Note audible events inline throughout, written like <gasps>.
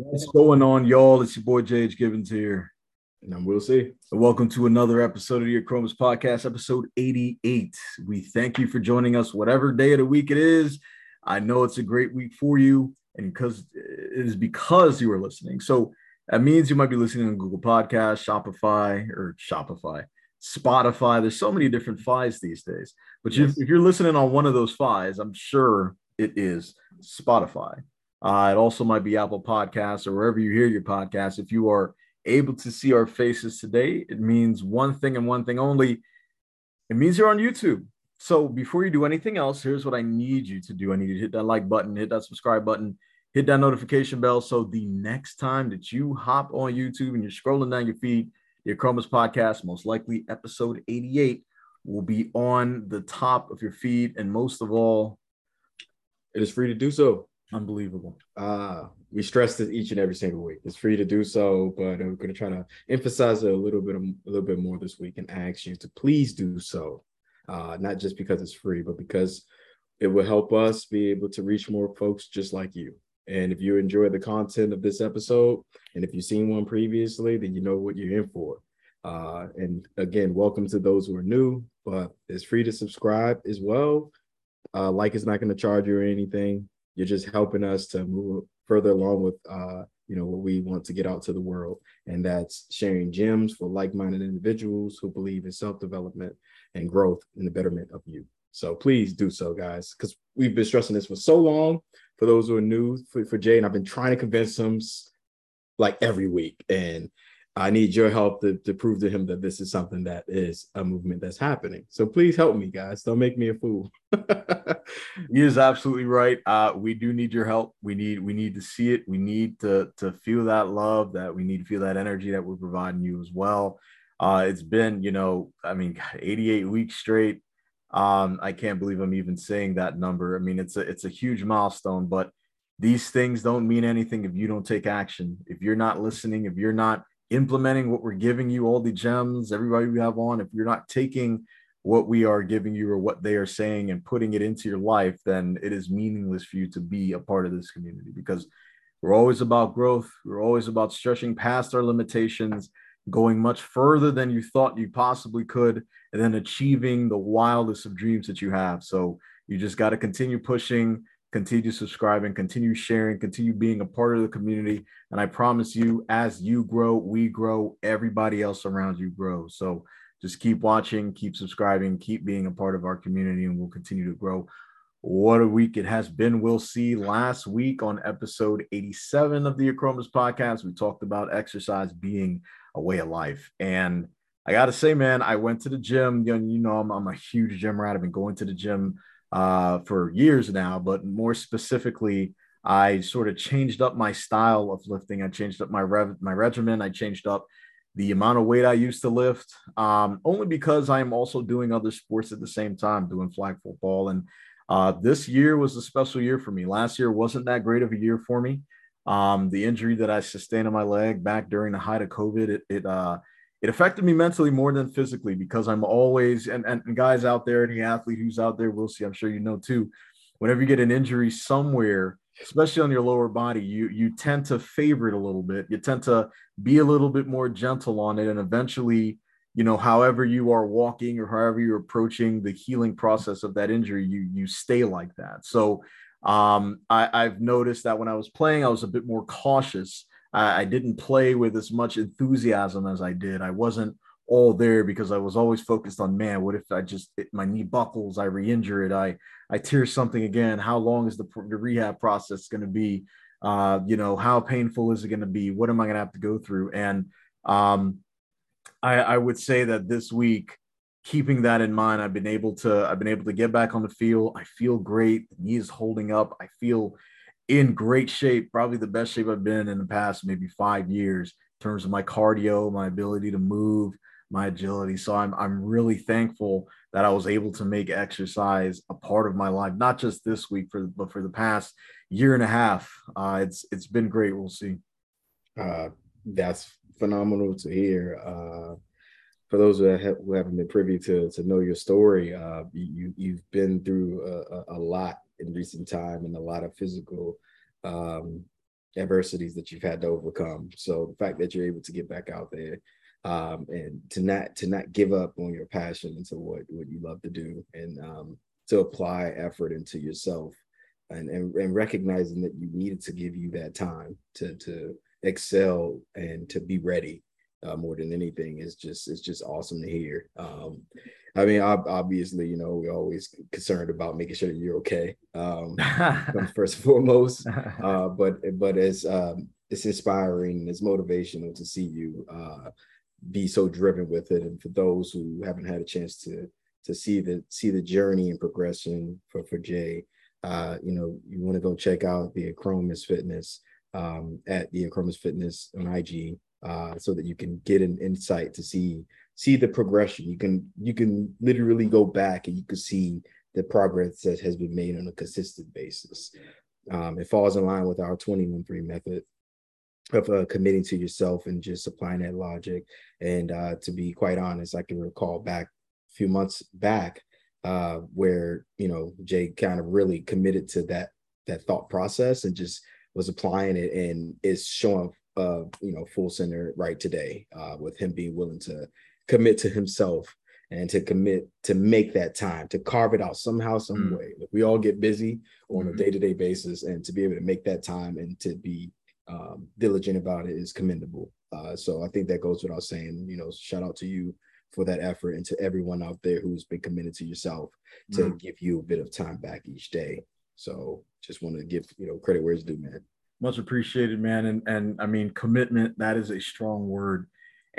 What's going on, y'all? It's your boy JH Gibbons here. And I'm Will C. Welcome to another episode of your Chromas Podcast, episode 88. We thank you for joining us, whatever day of the week it is. I know it's a great week for you, and because it is because you are listening. So that means you might be listening on Google Podcast, Shopify, or Shopify, Spotify. There's so many different files these days. But yes. if you're listening on one of those files, I'm sure it is Spotify. Uh, it also might be Apple Podcasts or wherever you hear your podcast. If you are able to see our faces today, it means one thing and one thing only. It means you're on YouTube. So before you do anything else, here's what I need you to do. I need you to hit that like button, hit that subscribe button, hit that notification bell. So the next time that you hop on YouTube and you're scrolling down your feed, your Chromas podcast, most likely episode 88, will be on the top of your feed. And most of all, it is free to do so. Unbelievable. Uh, we stress this each and every single week. It's free to do so, but we're going to try to emphasize it a little bit, a little bit more this week, and ask you to please do so. Uh, not just because it's free, but because it will help us be able to reach more folks just like you. And if you enjoy the content of this episode, and if you've seen one previously, then you know what you're in for. Uh, and again, welcome to those who are new, but it's free to subscribe as well. Uh, like is not going to charge you or anything you're just helping us to move further along with uh, you know what we want to get out to the world. And that's sharing gems for like-minded individuals who believe in self-development and growth in the betterment of you. So please do so guys because we've been stressing this for so long. For those who are new for, for jay and i've been trying to convince him like every week. And I need your help to, to prove to him that this is something that is a movement that's happening. So please help me, guys. Don't make me a fool. <laughs> he is absolutely right. Uh, we do need your help. We need we need to see it. We need to to feel that love. That we need to feel that energy that we're providing you as well. Uh, it's been, you know, I mean, 88 weeks straight. Um, I can't believe I'm even saying that number. I mean, it's a it's a huge milestone, but these things don't mean anything if you don't take action. If you're not listening, if you're not implementing what we're giving you, all the gems, everybody we have on, if you're not taking what we are giving you or what they are saying and putting it into your life, then it is meaningless for you to be a part of this community because we're always about growth. We're always about stretching past our limitations, going much further than you thought you possibly could, and then achieving the wildest of dreams that you have. So you just got to continue pushing, continue subscribing, continue sharing, continue being a part of the community. And I promise you, as you grow, we grow, everybody else around you grows. So just keep watching, keep subscribing, keep being a part of our community, and we'll continue to grow. What a week it has been. Will C. Last week on episode 87 of the Achromous podcast, we talked about exercise being a way of life. And I got to say, man, I went to the gym. You know, you know I'm, I'm a huge gym rat. I've been going to the gym uh, for years now, but more specifically, I sort of changed up my style of lifting. I changed up my rev- my regimen. I changed up the amount of weight I used to lift, um, only because I am also doing other sports at the same time, doing flag football. And uh, this year was a special year for me. Last year wasn't that great of a year for me. Um, the injury that I sustained on my leg back during the height of COVID, it, it uh, it affected me mentally more than physically because I'm always and, and, and guys out there, any athlete who's out there, Will C, I'm sure you know too. Whenever you get an injury somewhere, especially on your lower body, you you tend to favor it a little bit. You tend to be a little bit more gentle on it, and eventually, you know, however you are walking or however you're approaching the healing process of that injury, you you stay like that. So um, I, I've noticed that when I was playing, I was a bit more cautious I, I didn't play with as much enthusiasm as I did. I wasn't all there because I was always focused on man. What if I just it, my knee buckles, I re-injure it, I I tear something again? How long is the, the rehab process going to be? Uh, you know, how painful is it going to be? What am I going to have to go through? And um, I, I would say that this week, keeping that in mind, I've been able to I've been able to get back on the field. I feel great. The knee is holding up. I feel in great shape, probably the best shape I've been in the past maybe five years in terms of my cardio, my ability to move, my agility. So I'm I'm really thankful that I was able to make exercise a part of my life, not just this week, for but for the past year and a half. Uh, it's it's been great. Will C. Uh, that's phenomenal to hear. Uh, for those who, have, who haven't been privy to to know your story, uh, you you've been through a, a lot in recent time and a lot of physical um, adversities that you've had to overcome. So the fact that you're able to get back out there um, and to not to not give up on your passion into what what you love to do and um, to apply effort into yourself and, and and recognizing that you needed to give you that time to to excel and to be ready uh, more than anything is just it's just awesome to hear. Um, I mean, obviously, you know, we're always concerned about making sure that you're okay. Um, <laughs> <laughs> first and foremost, <laughs> uh, but but as um, it's inspiring, it's motivational to see you uh, be so driven with it. And for those who haven't had a chance to to see the see the journey and progression for for Jay, uh, you know, you want to go check out the Achromous Fitness um, at the Achromous Fitness on IG uh, so that you can get an insight to see see the progression. You can you can literally go back and you can see the progress that has been made on a consistent basis. Um, it falls in line with our 21-3 method of uh, committing to yourself and just applying that logic. And uh, to be quite honest, I can recall back a few months back uh, where you know Jay kind of really committed to that that thought process and just was applying it and is showing uh, you know full center right today uh, with him being willing to commit to himself and to commit to make that time to carve it out somehow some mm. way like we all get busy on mm-hmm. a day-to-day basis and to be able to make that time and to be um, diligent about it is commendable uh, so i think that goes without saying you know shout out to you for that effort and to everyone out there who's been committed to yourself to mm. give you a bit of time back each day so just want to give you know credit where it's due man much appreciated man and and i mean commitment that is a strong word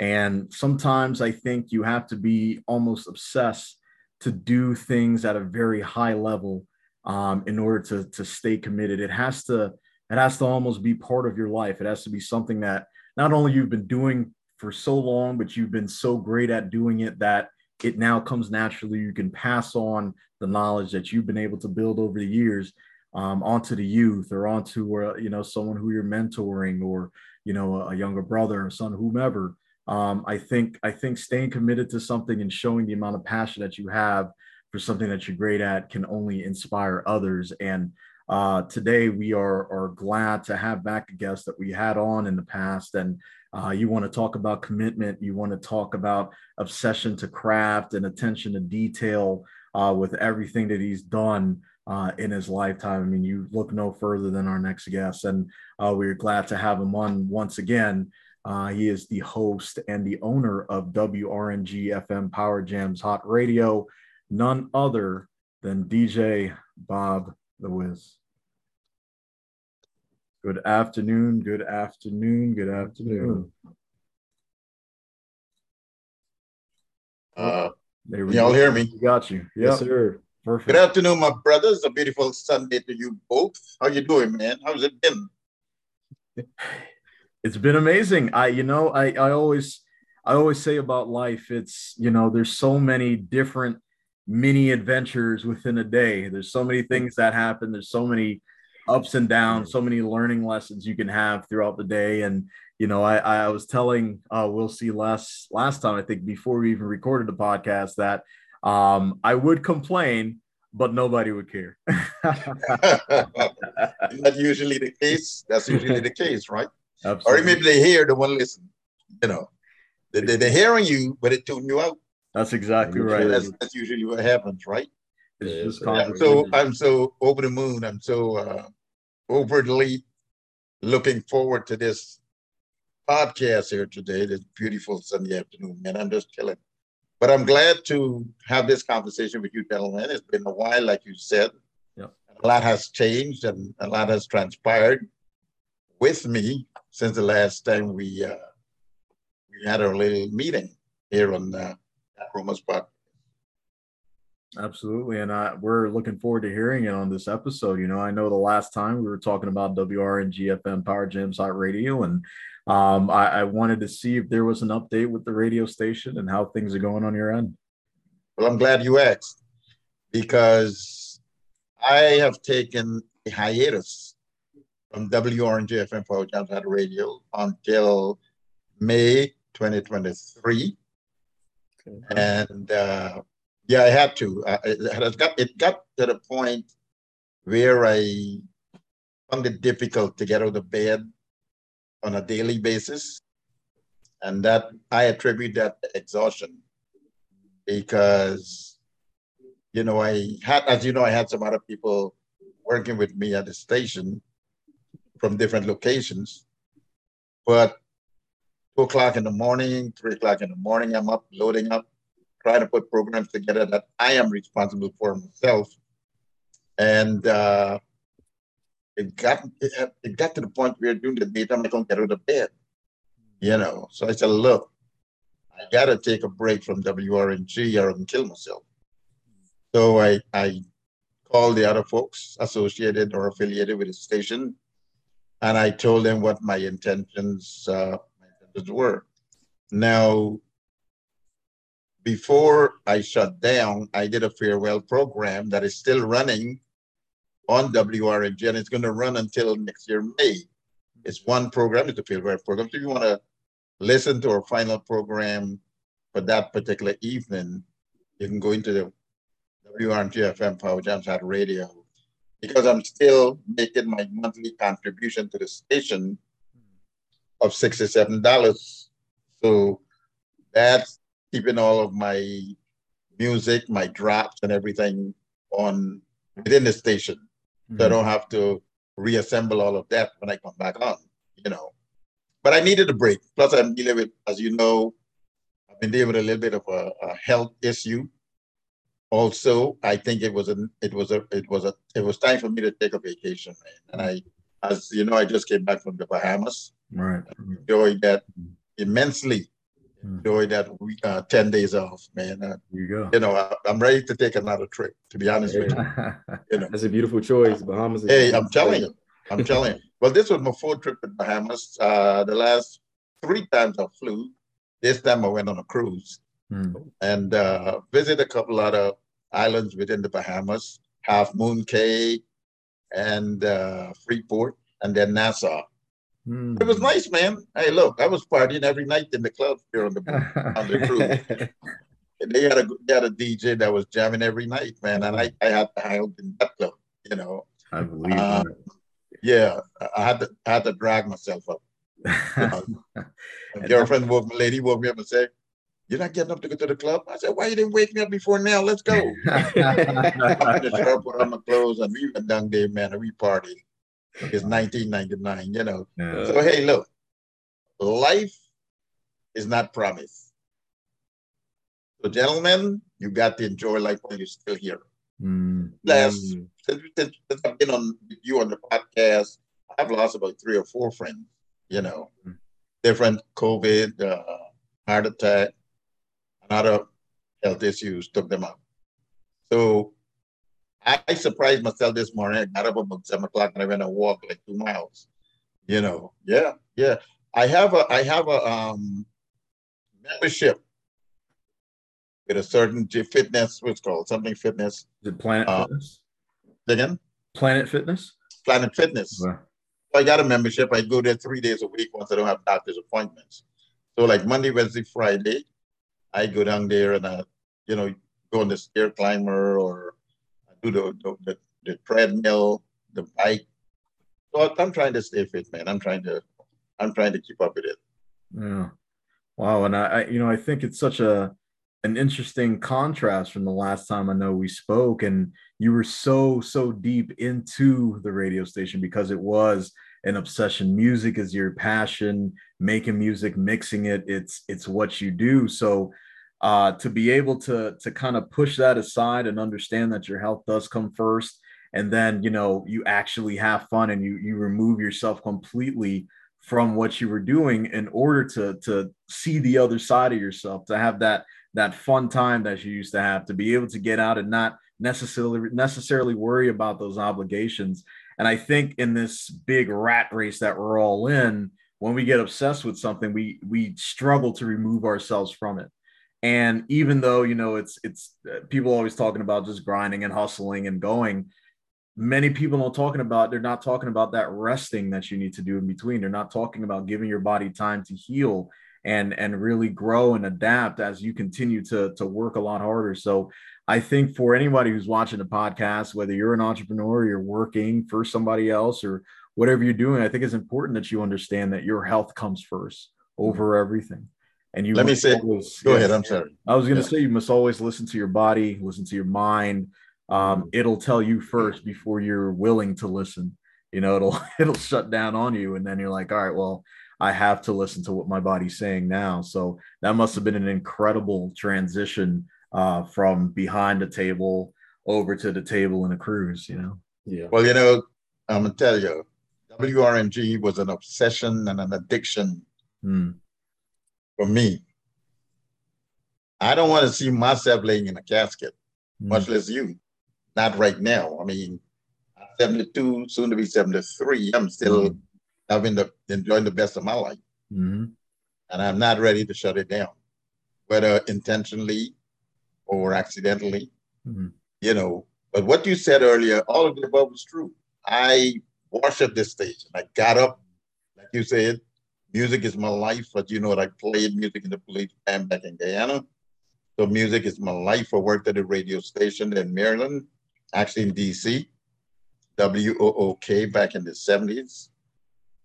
and sometimes I think you have to be almost obsessed to do things at a very high level um, in order to, to stay committed. It has to it has to almost be part of your life. It has to be something that not only you've been doing for so long, but you've been so great at doing it that it now comes naturally. You can pass on the knowledge that you've been able to build over the years um, onto the youth or onto uh, you know someone who you're mentoring or you know a, a younger brother or son, whomever um, I think I think staying committed to something and showing the amount of passion that you have for something that you're great at can only inspire others. And uh, today we are are glad to have back a guest that we had on in the past. And uh, you want to talk about commitment, you want to talk about obsession to craft and attention to detail uh, with everything that he's done. Uh, in his lifetime. I mean, you look no further than our next guest, and uh, we're glad to have him on once again. Uh, he is the host and the owner of WRNG FM Power Jams Hot Radio, none other than DJ Bob the Wiz. Good afternoon, good afternoon, good afternoon. Uh, there y'all hear me? We got you. Yep. Yes, sir. Perfect. Good afternoon, my brothers. A beautiful Sunday to you both. How you doing, man? How's it been? <laughs> it's been amazing. I, you know, I, I always, I always say about life, it's, you know, there's so many different mini adventures within a day. There's so many things that happen. There's so many ups and downs, so many learning lessons you can have throughout the day. And, you know, I, I was telling uh, Will C last, last time, I think before we even recorded the podcast that um, I would complain, but nobody would care. <laughs> <laughs> That's usually the case. That's usually the case, right? Absolutely. Or maybe they hear, the one listen. You know, they, they, they're hearing you, but it tune you out. That's exactly right. That's, that's usually what happens, right? Yeah, so I'm so over the moon. I'm so uh, overly looking forward to this podcast here today. This beautiful Sunday afternoon, man. I'm just chilling. But I'm glad to have this conversation with you, gentlemen. It's been a while, like you said. Yeah. A lot has changed and a lot has transpired with me since the last time we uh, we had our little meeting here on uh, Roma Spot. Absolutely, and I, we're looking forward to hearing it on this episode. You know, I know the last time we were talking about WRNG FM Power Jams Hot Radio, and um, I, I wanted to see if there was an update with the radio station and how things are going on your end. Well, I'm glad you asked because I have taken a hiatus from WRNG FM Power Jams Hot Radio until May 2023. Okay. And uh, yeah, I had to. Uh, it, got, it got to the point where I found it difficult to get out of bed on a daily basis. And that I attribute that to exhaustion because, you know, I had, as you know, I had some other people working with me at the station from different locations. But two o'clock in the morning, three o'clock in the morning, I'm up loading up, trying to put programs together that I am responsible for myself. And uh, it got it, it got to the point where during the daytime I couldn't get out of bed. You know, so I said, look, I gotta take a break from WRNG or I can kill myself. So I I called the other folks associated or affiliated with the station, and I told them what my intentions uh, my intentions were. Now, before I shut down, I did a farewell program that is still running on WRNG, and it's going to run until next year, May. It's one program, it's a farewell program. So if you want to listen to our final program for that particular evening, you can go into the WRNG FM Power Jams Hot radio because I'm still making my monthly contribution to the station of $67. So that's keeping all of my music, my drops, and everything on within the station. Mm-hmm. So I mm-hmm. don't have to reassemble all of that when I come back on, you know. But I needed a break. Plus, I'm dealing with, as you know, I've been dealing with a little bit of a, a health issue also i think it was a it was a it was a it was time for me to take a vacation man. And i as you know i just came back from the bahamas. Right. Enjoyed that immensely. Hmm. enjoyed that week uh, 10 days off man. Uh, you go. you know I, am ready to take another trip to be honest with you. You know. <laughs> That's a beautiful choice. Bahamas hey i'm telling you. I'm telling you. Well this was my fourth trip to bahamas. Uh the last three times i flew this time i went on a cruise Hmm. and uh, visit a couple other islands within the Bahamas, Half Moon Cay and uh, Freeport, and then Nassau. Mm. It was nice, man. Hey, look, I was partying every night in the club here on the on the cruise. <laughs> they had a they had a DJ that was jamming every night, man, and I, I had to hang in that club, you know. I believe uh, Yeah, I had to I had to drag myself up. <laughs> girlfriend woke my lady woke me up and said, you're not getting up to go to the club? I said, Why you didn't wake me up before now? Let's go. I put on my clothes and we went down there, man, and we partied. It's 1999, you know. Yeah. So hey, look, life is not promised. So, gentlemen, you got to enjoy life while you're still here. Mm. Last, mm. Since, since, since, I've been on you on the podcast, I've lost about three or four friends, you know, mm. different COVID, uh, heart attack, other health issues took them out. So I, surprised myself this morning. I got up about seven o'clock and I went a walk like two miles. You know, yeah, yeah. I have a I have a um membership with a certain fitness, what's called something fitness. It Planet uh, Fitness? Again? Planet Fitness? Planet Fitness. So I got a membership. I go there three days a week once I don't have doctor's appointments. So like Monday, Wednesday, Friday, I go down there and I, you know, go on the stair climber or do the, the, the, the treadmill, the bike. So I'm trying to stay fit, man. I'm trying to, I'm trying to keep up with it. Yeah. Wow. And I, I you know, I think it's such a, an interesting contrast from the last time I know we spoke. And you were so, so deep into the radio station because it was an obsession. Music is your passion, making music, mixing it, it's it's what you do. So uh, to be able to to kind of push that aside and understand that your health does come first and then you know you actually have fun and you you remove yourself completely from what you were doing in order to to see the other side of yourself to have that that fun time that you used to have to be able to get out and not necessarily necessarily worry about those obligations and I think in this big rat race that we're all in, when we get obsessed with something, we we struggle to remove ourselves from it. And even though you know it's it's uh, people always talking about just grinding and hustling and going, many people are talking about they're not talking about that resting that you need to do in between. They're not talking about giving your body time to heal and and really grow and adapt as you continue to to work a lot harder. So I think for anybody who's watching the podcast, whether you're an entrepreneur, you're working for somebody else, or whatever you're doing, I think it's important that you understand that your health comes first over everything. And you let me say, always, go ahead. I'm sorry. I was going to yeah. say you must always listen to your body, listen to your mind. Um, it'll tell you first before you're willing to listen. You know, it'll <laughs> it'll shut down on you, and then you're like, all right, well, I have to listen to what my body's saying now. So that must have been an incredible transition uh, from behind the table over to the table in a cruise. You know. Yeah. Well, you know, I'm gonna tell you, WRNG was an obsession and an addiction hmm. for me. I don't want to see myself laying in a casket, hmm. much less you. Not right now. I mean, 72, soon to be 73. I'm still hmm. having the enjoying the best of my life. Mm-hmm. And I'm not ready to shut it down, whether intentionally or accidentally. Mm-hmm. You know, but what you said earlier, all of the above was true. I worship this station. I got up, like you said, music is my life. But you know, I played music in the police band back in Guyana. So music is my life. I worked at a radio station in Maryland, actually in DC, WOOK back in the 70s.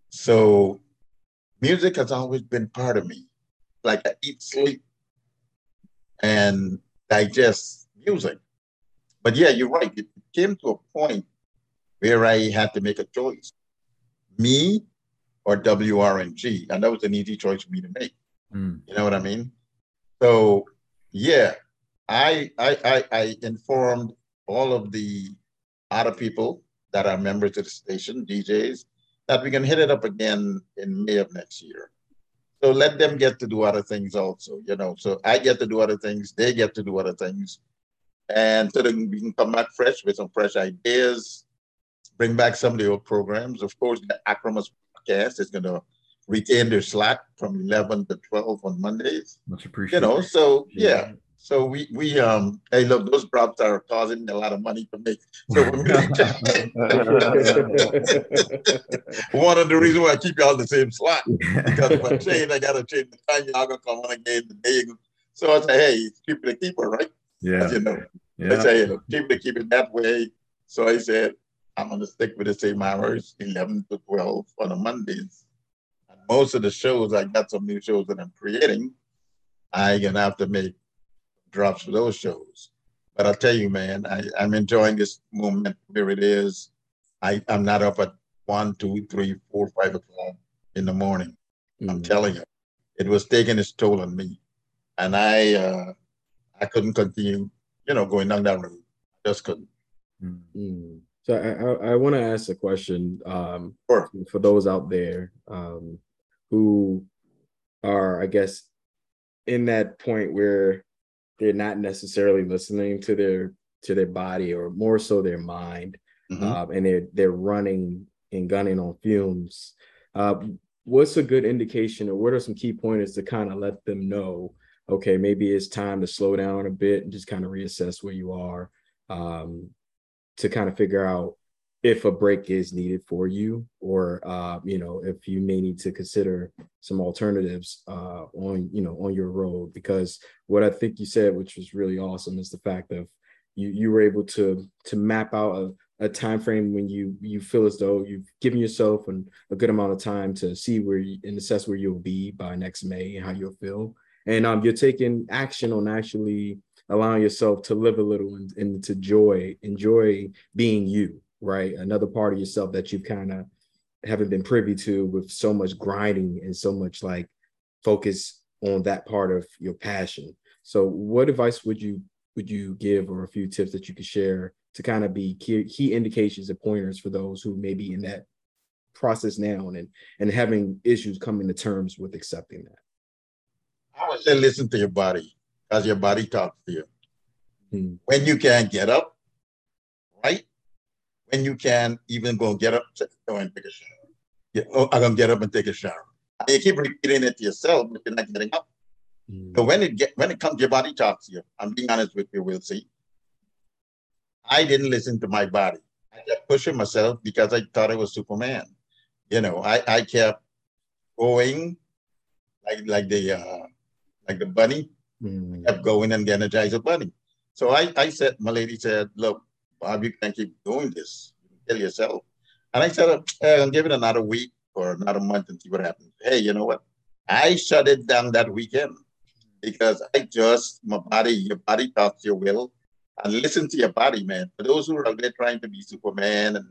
So music has always been part of me. Like I eat, sleep, and digest music. But yeah, you're right. It came to a point where I had to make a choice me or WRNG. And that was an easy choice for me to make. Mm. You know what I mean? So, yeah, I, I, I, I informed all of the other people that are members of the station, DJs, that we can hit it up again in May of next year. So let them get to do other things also, you know. So I get to do other things, they get to do other things and so that we can come back fresh with some fresh ideas, bring back some of the old programs. Of course, the Achromous podcast is going to retain their slot from 11 to 12 on Mondays. Much appreciated. You know, so yeah. So we we um hey look those drops are causing a lot of money to make. So <laughs> one of the reasons why I keep y'all in the same slot because if I <laughs> change, I gotta change the time y'all gonna come on again the day. So I say, hey, keep it a keeper, right? Yeah. You know, yeah. I say, you know, keep it, keep it that way. So I said, I'm going to stick with the same hours, 11 to 12 on the Mondays. And most of the shows, I got some new shows that I'm creating. Going to have to make drops for those shows. But I'll tell you, man, I, I'm enjoying this moment where it is. I, I'm not up at one, two, three, four, five o'clock in the morning. Mm-hmm. I'm telling you, it was taking its toll on me. And I, uh, I couldn't continue, you know, going down that road. I just couldn't. Mm-hmm. So I, I, I want to ask a question um, sure. for those out there um, who are, I guess, in that point where they're not necessarily listening to their to their body or more so their mind, mm-hmm. um, and they're they're running and gunning on fumes. Uh, what's a good indication, or what are some key pointers to kind of let them know okay, maybe it's time to slow down a bit and just kind of reassess where you are um, to kind of figure out if a break is needed for you or uh, you know if you may need to consider some alternatives uh, on you know on your road. Because what i think you said which was really awesome is the fact of you you were able to to map out a, a time frame when you you feel as though you've given yourself an, a good amount of time to see where you, and assess where you'll be by next may and how you'll feel. And um, you're taking action on actually allowing yourself to live a little and, and to joy enjoy being you right another part of yourself that you kind of haven't been privy to with so much grinding and so much like focus on that part of your passion so what advice would you would you give or a few tips that you could share to kind of be key, key indications and pointers for those who may be in that process now and and having issues coming to terms with accepting that I would say listen to your body because your body talks to you. Hmm. When you can't get up? When you can even go and get up, go and take a shower. Yeah, oh, I'm gonna get up and take a shower. And you keep repeating it to yourself, but you're not getting up. Hmm. So when it get when it comes, your body talks to you. I'm being honest with you, Will C. I didn't listen to my body. I kept pushing myself because I thought I was Superman. You know, I, I kept going like like the uh, like the bunny, mm. kept going and the bunny. So I, I said, my lady said, look, Bob, you can't keep doing this. Kill yourself. And I said, hey, I'll give it another week or another month and see what happens. Hey, you know what? I shut it down that weekend because I just, my body, your body talks your will and listen to your body, man. For those who are out there trying to be Superman and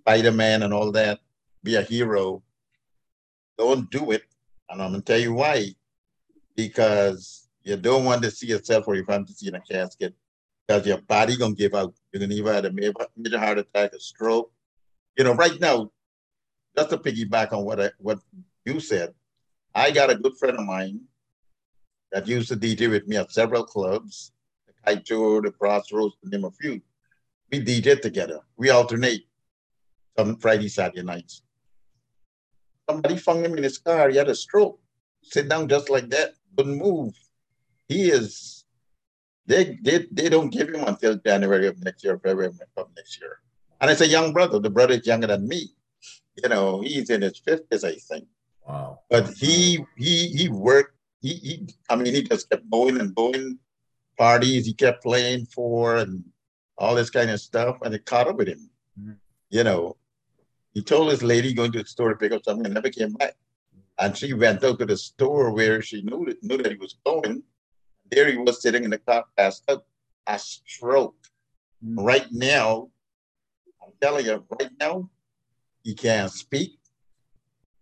Spider-Man and all that, be a hero, don't do it. And I'm gonna tell you why. Because you don't want to see yourself or your fantasy in a casket because your body gonna give out. You're gonna either have a major heart attack, a stroke. You know, right now, just to piggyback on what I, what you said, I got a good friend of mine that used to DJ with me at several clubs, the Tour, the Crossroads, to name a few. We DJ together. We alternate some Friday, Saturday nights. Somebody found him in his car. He had a stroke. Sit down just like that. Couldn't move. He is. They, they, they don't give him until January of next year, February of next year. And it's a young brother. The brother is younger than me. You know, he's in his fifties, I think. Wow. But he he he worked. He, he I mean, he just kept going and going. Parties he kept playing for and all this kind of stuff, and it caught up with him. Mm-hmm. You know, he told his lady going to the store to pick up something and never came back. And she went out to the store where she knew that, knew that he was going. There he was sitting in the car, passed out, a stroke. Mm-hmm. Right now, I'm telling you, right now, he can't speak,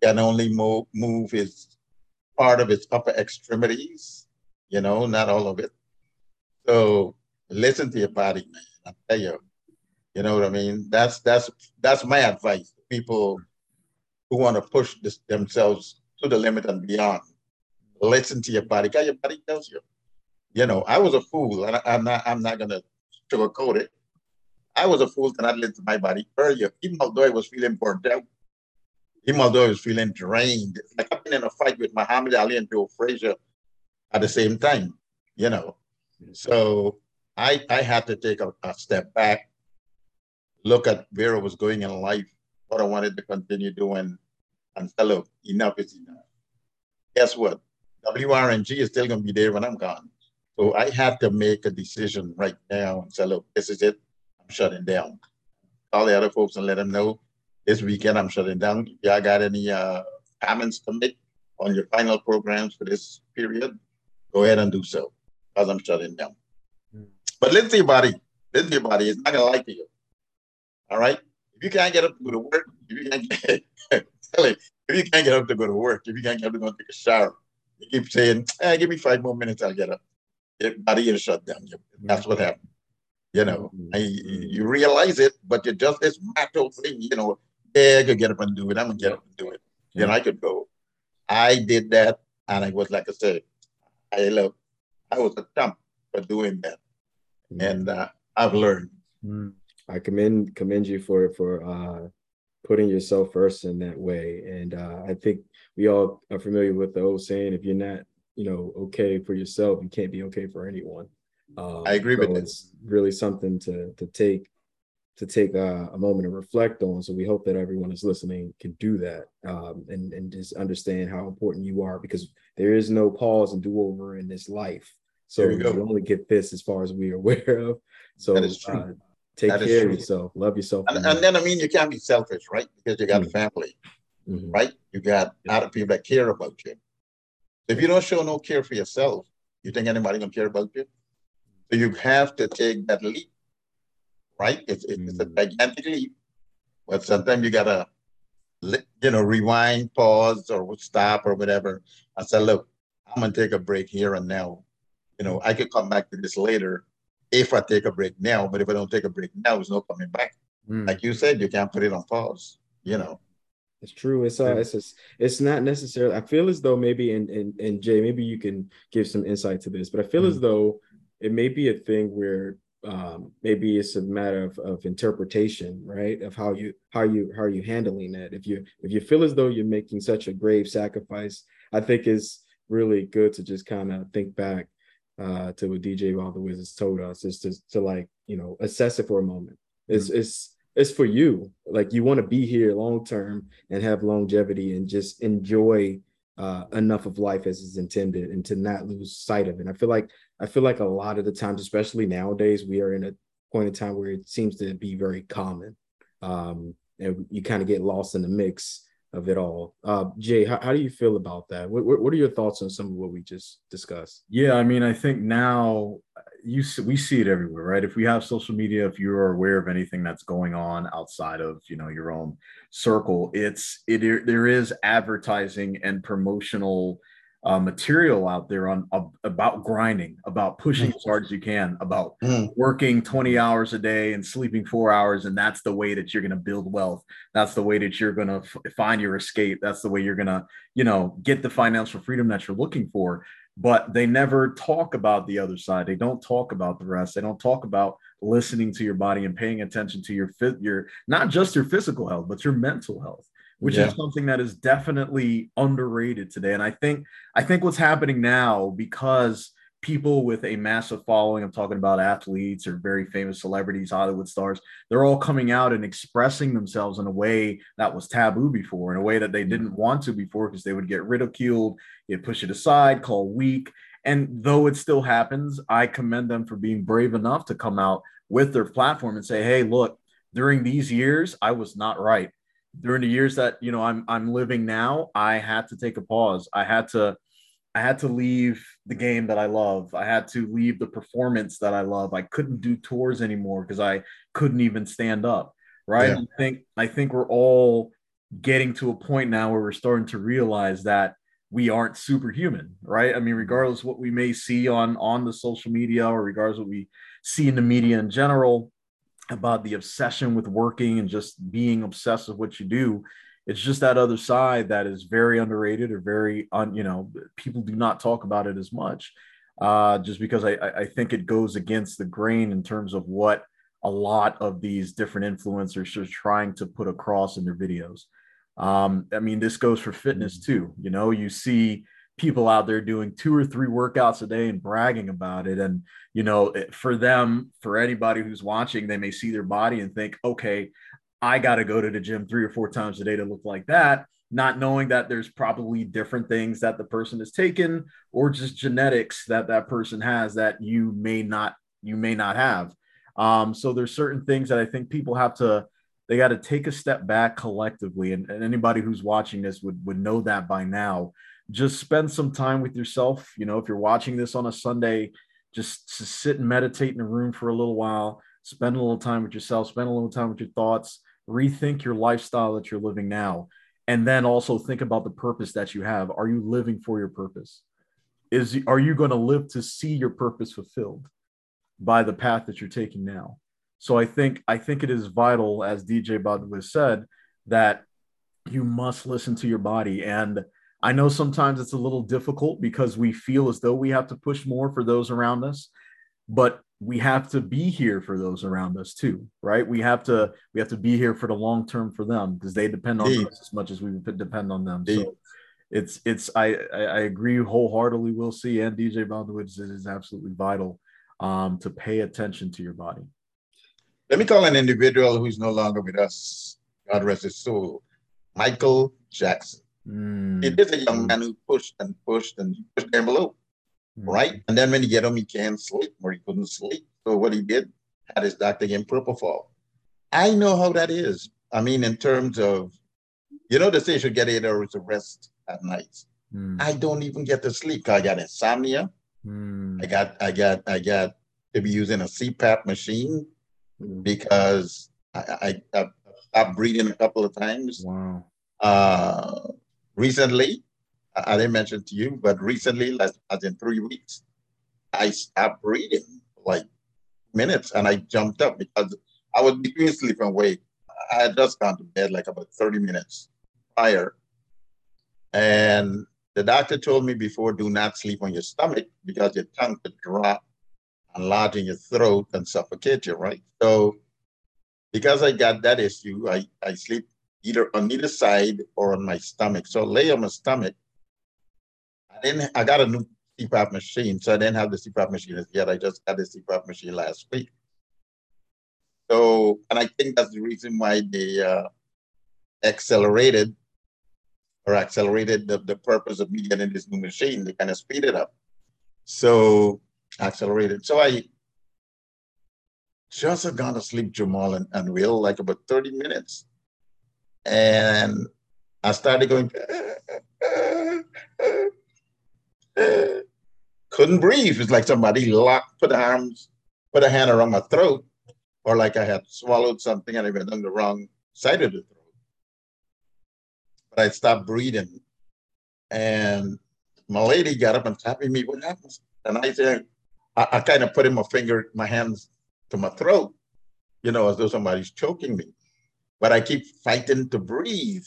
can only move, move his part of his upper extremities, you know, not all of it. So listen to your body, man. I tell you, you know what I mean? That's that's that's my advice to people who want to push this, themselves to the limit and beyond. Listen to your body. Because your body tells you. You know, I was a fool, and I, am not I'm not gonna sugarcoat it. I was a fool to not listen to my body earlier, even although I was feeling burnt out even although I was feeling drained, like I've been in a fight with Muhammad Ali and Joe Frazier at the same time, you know. So I I had to take a, a step back, look at where I was going in life, what I wanted to continue doing, and say, look, enough is enough. Guess what? WRNG is still going to be there when I'm gone. So I have to make a decision right now and say, look, this is it. I'm shutting down. All the other folks and let them know this weekend I'm shutting down. If Y'all got any uh, comments to make on your final programs for this period? Go ahead and do so, because I'm shutting down. Mm. But listen to your body. Listen to your body. It's not gonna lie to you. All right. If you can't get up to go to work, if you can't get, <laughs> tell it, if you can't get up to go to work, if you can't get up to go take a shower, you keep saying, eh, "Give me five more minutes, I'll get up." Body is shut down. That's what happened. You know, mm-hmm. you realize it, but you just this macho thing. You know, yeah, I could get up and do it. I'm gonna get up and do it. Yeah. Then I could go. I did that, and I was like I said, I love. I was a thump for doing that, mm. and uh, I've learned. Mm. I commend commend you for for uh, putting yourself first in that way, and uh, I think we all are familiar with the old saying: if you're not, you know, okay for yourself, you can't be okay for anyone. Um, I agree so with It's really something to to take to take a, a, moment to reflect on. So we hope that everyone is listening can do that um, and, and just understand how important you are because there is no pause and do over in this life. So you, you, only get this as far as we are aware of. So uh, take that care of yourself, love yourself. And, and, then, I mean, you can't be selfish, right? Because you got mm-hmm. family, mm-hmm. right? You got yeah. other people that care about you. If you don't show no care for yourself, you think anybody gonna care about you? So you have to take that leap right? It's, it's a mm. gigantic leap, but sometimes you gotta, you know, rewind, pause, or stop, or whatever. I said, look, I'm gonna take a break here and now. You know, I could come back to this later if I take a break now, but if I don't take a break now, there's no coming back. Mm. Like you said, you can't put it on pause. You know. It's true. It's uh, it's just, it's not necessarily. I feel as though maybe, and and and Jay, maybe you can give some insight to this, but I feel mm. as though it may be a thing where um, maybe it's a matter of, of interpretation right of how you how you how are you handling that if you if you feel as though you're making such a grave sacrifice i think it's really good to just kind of think back uh, to what dj all the wizards told us is to, to like you know assess it for a moment mm-hmm. it's it's for you like you want to be here long term and have longevity and just enjoy uh, enough of life as is intended and to not lose sight of it. And I feel like I feel like a lot of the times, especially nowadays, we are in a point in time where it seems to be very common. Um, and you kind of get lost in the mix of it all. Uh, Jay, how, how do you feel about that? What, what are your thoughts on some of what we just discussed? Yeah, I mean, I think now you we see it everywhere, right? If we have social media, if you are aware of anything that's going on outside of you know your own circle, it's it there is advertising and promotional uh, material out there on uh, about grinding, about pushing as hard as you can, about mm. working 20 hours a day and sleeping four hours. And that's the way that you're going to build wealth. That's the way that you're going to f- find your escape. That's the way you're going to, you know, get the financial freedom that you're looking for. But they never talk about the other side. They don't talk about the rest. They don't talk about listening to your body and paying attention to your fit, your not just your physical health, but your mental health which yeah. is something that is definitely underrated today. And I think I think what's happening now because people with a massive following, I'm talking about athletes or very famous celebrities, Hollywood stars, they're all coming out and expressing themselves in a way that was taboo before, in a way that they didn't mm-hmm. want to before because they would get ridiculed, get push it aside, call weak. And though it still happens, I commend them for being brave enough to come out with their platform and say, hey, look, during these years, I was not right during the years that you know I'm I'm living now, I had to take a pause. I had to I had to leave the game that I love. I had to leave the performance that I love. I couldn't do tours anymore because I couldn't even stand up. Right. Yeah. I think I think we're all getting to a point now where we're starting to realize that we aren't superhuman, right? I mean, mm-hmm. regardless what we may see on on the social media or regardless what we see in the media in general, about the obsession with working and just being obsessed with what you do it's just that other side that is very underrated or very un, you know people do not talk about it as much uh, just because I, I think it goes against the grain in terms of what a lot of these different influencers are trying to put across in their videos um, i mean this goes for fitness mm-hmm. too you know you see people out there doing two or three workouts a day and bragging about it. And, you know, for them, for anybody who's watching, they may see their body and think, okay, I got to go to the gym three or four times a day to look like that, not knowing that there's probably different things that the person has taken or just genetics that that person has that you may not you may not have. Um, so there's certain things that I think people have to they got to take a step back collectively, and, and anybody who's watching this would would know that by now just spend some time with yourself. You know, if you're watching this on a Sunday, just to sit and meditate in a room for a little while, spend a little time with yourself, spend a little time with your thoughts, rethink your lifestyle that you're living now. And then also think about the purpose that you have. Are you living for your purpose? Is are you going to live to see your purpose fulfilled by the path that you're taking now? So I think I think it is vital, as DJ Badu has said, that you must listen to your body and I know sometimes it's a little difficult because we feel as though we have to push more for those around us, but we have to be here for those around us too, right? We have to we have to be here for the long term for them because they depend on us as much as we depend on them. So it's it's I I agree wholeheartedly. Will C and DJ Baldwin is absolutely vital um, to pay attention to your body. Let me call an individual who's no longer with us. God rest his soul. Michael Jackson. Mm. It is a young man who pushed and pushed and pushed the envelope. Right? And then when he get home, he can't sleep or he couldn't sleep. So what he did, had his doctor give him propofol. I know how that is. I mean, in terms of, you know, they say you should get eight hours of rest at night. Mm. I don't even get to sleep because I got insomnia. Mm. I got, I got, I got to be using a CPAP machine mm. because I, I, I stopped breathing a couple of times. Wow. Uh, recently, I didn't mention to you, but recently, as in three weeks, I stopped breathing like minutes and I jumped up because I was between sleep and wake. I had just gone to bed like about 30 minutes prior. And the doctor told me before do not sleep on your stomach because your tongue could drop and lodge in your throat and suffocate you, right? So because I got that issue, I, I sleep either on either side or on my stomach. So I lay on my stomach. I didn't. I got a new CPAP machine, so I didn't have the CPAP machine yet. I just got the CPAP machine last week. So, and I think that's the reason why they uh, accelerated or accelerated the, the purpose of me getting this new machine. They kind of speed it up. So accelerated. So I just had gone to sleep, Jamal and, and Will, like about 30 minutes and I started going. <laughs> <gasps> Couldn't breathe. It's like somebody locked, put arms, put a hand around my throat, or like I had swallowed something and I went on the wrong side of the throat. But I stopped breathing, and my lady got up and tapped me. What happened? And I said, I, I kind of put in my finger, my hands to my throat, you know, as though somebody's choking me. But I keep fighting to breathe.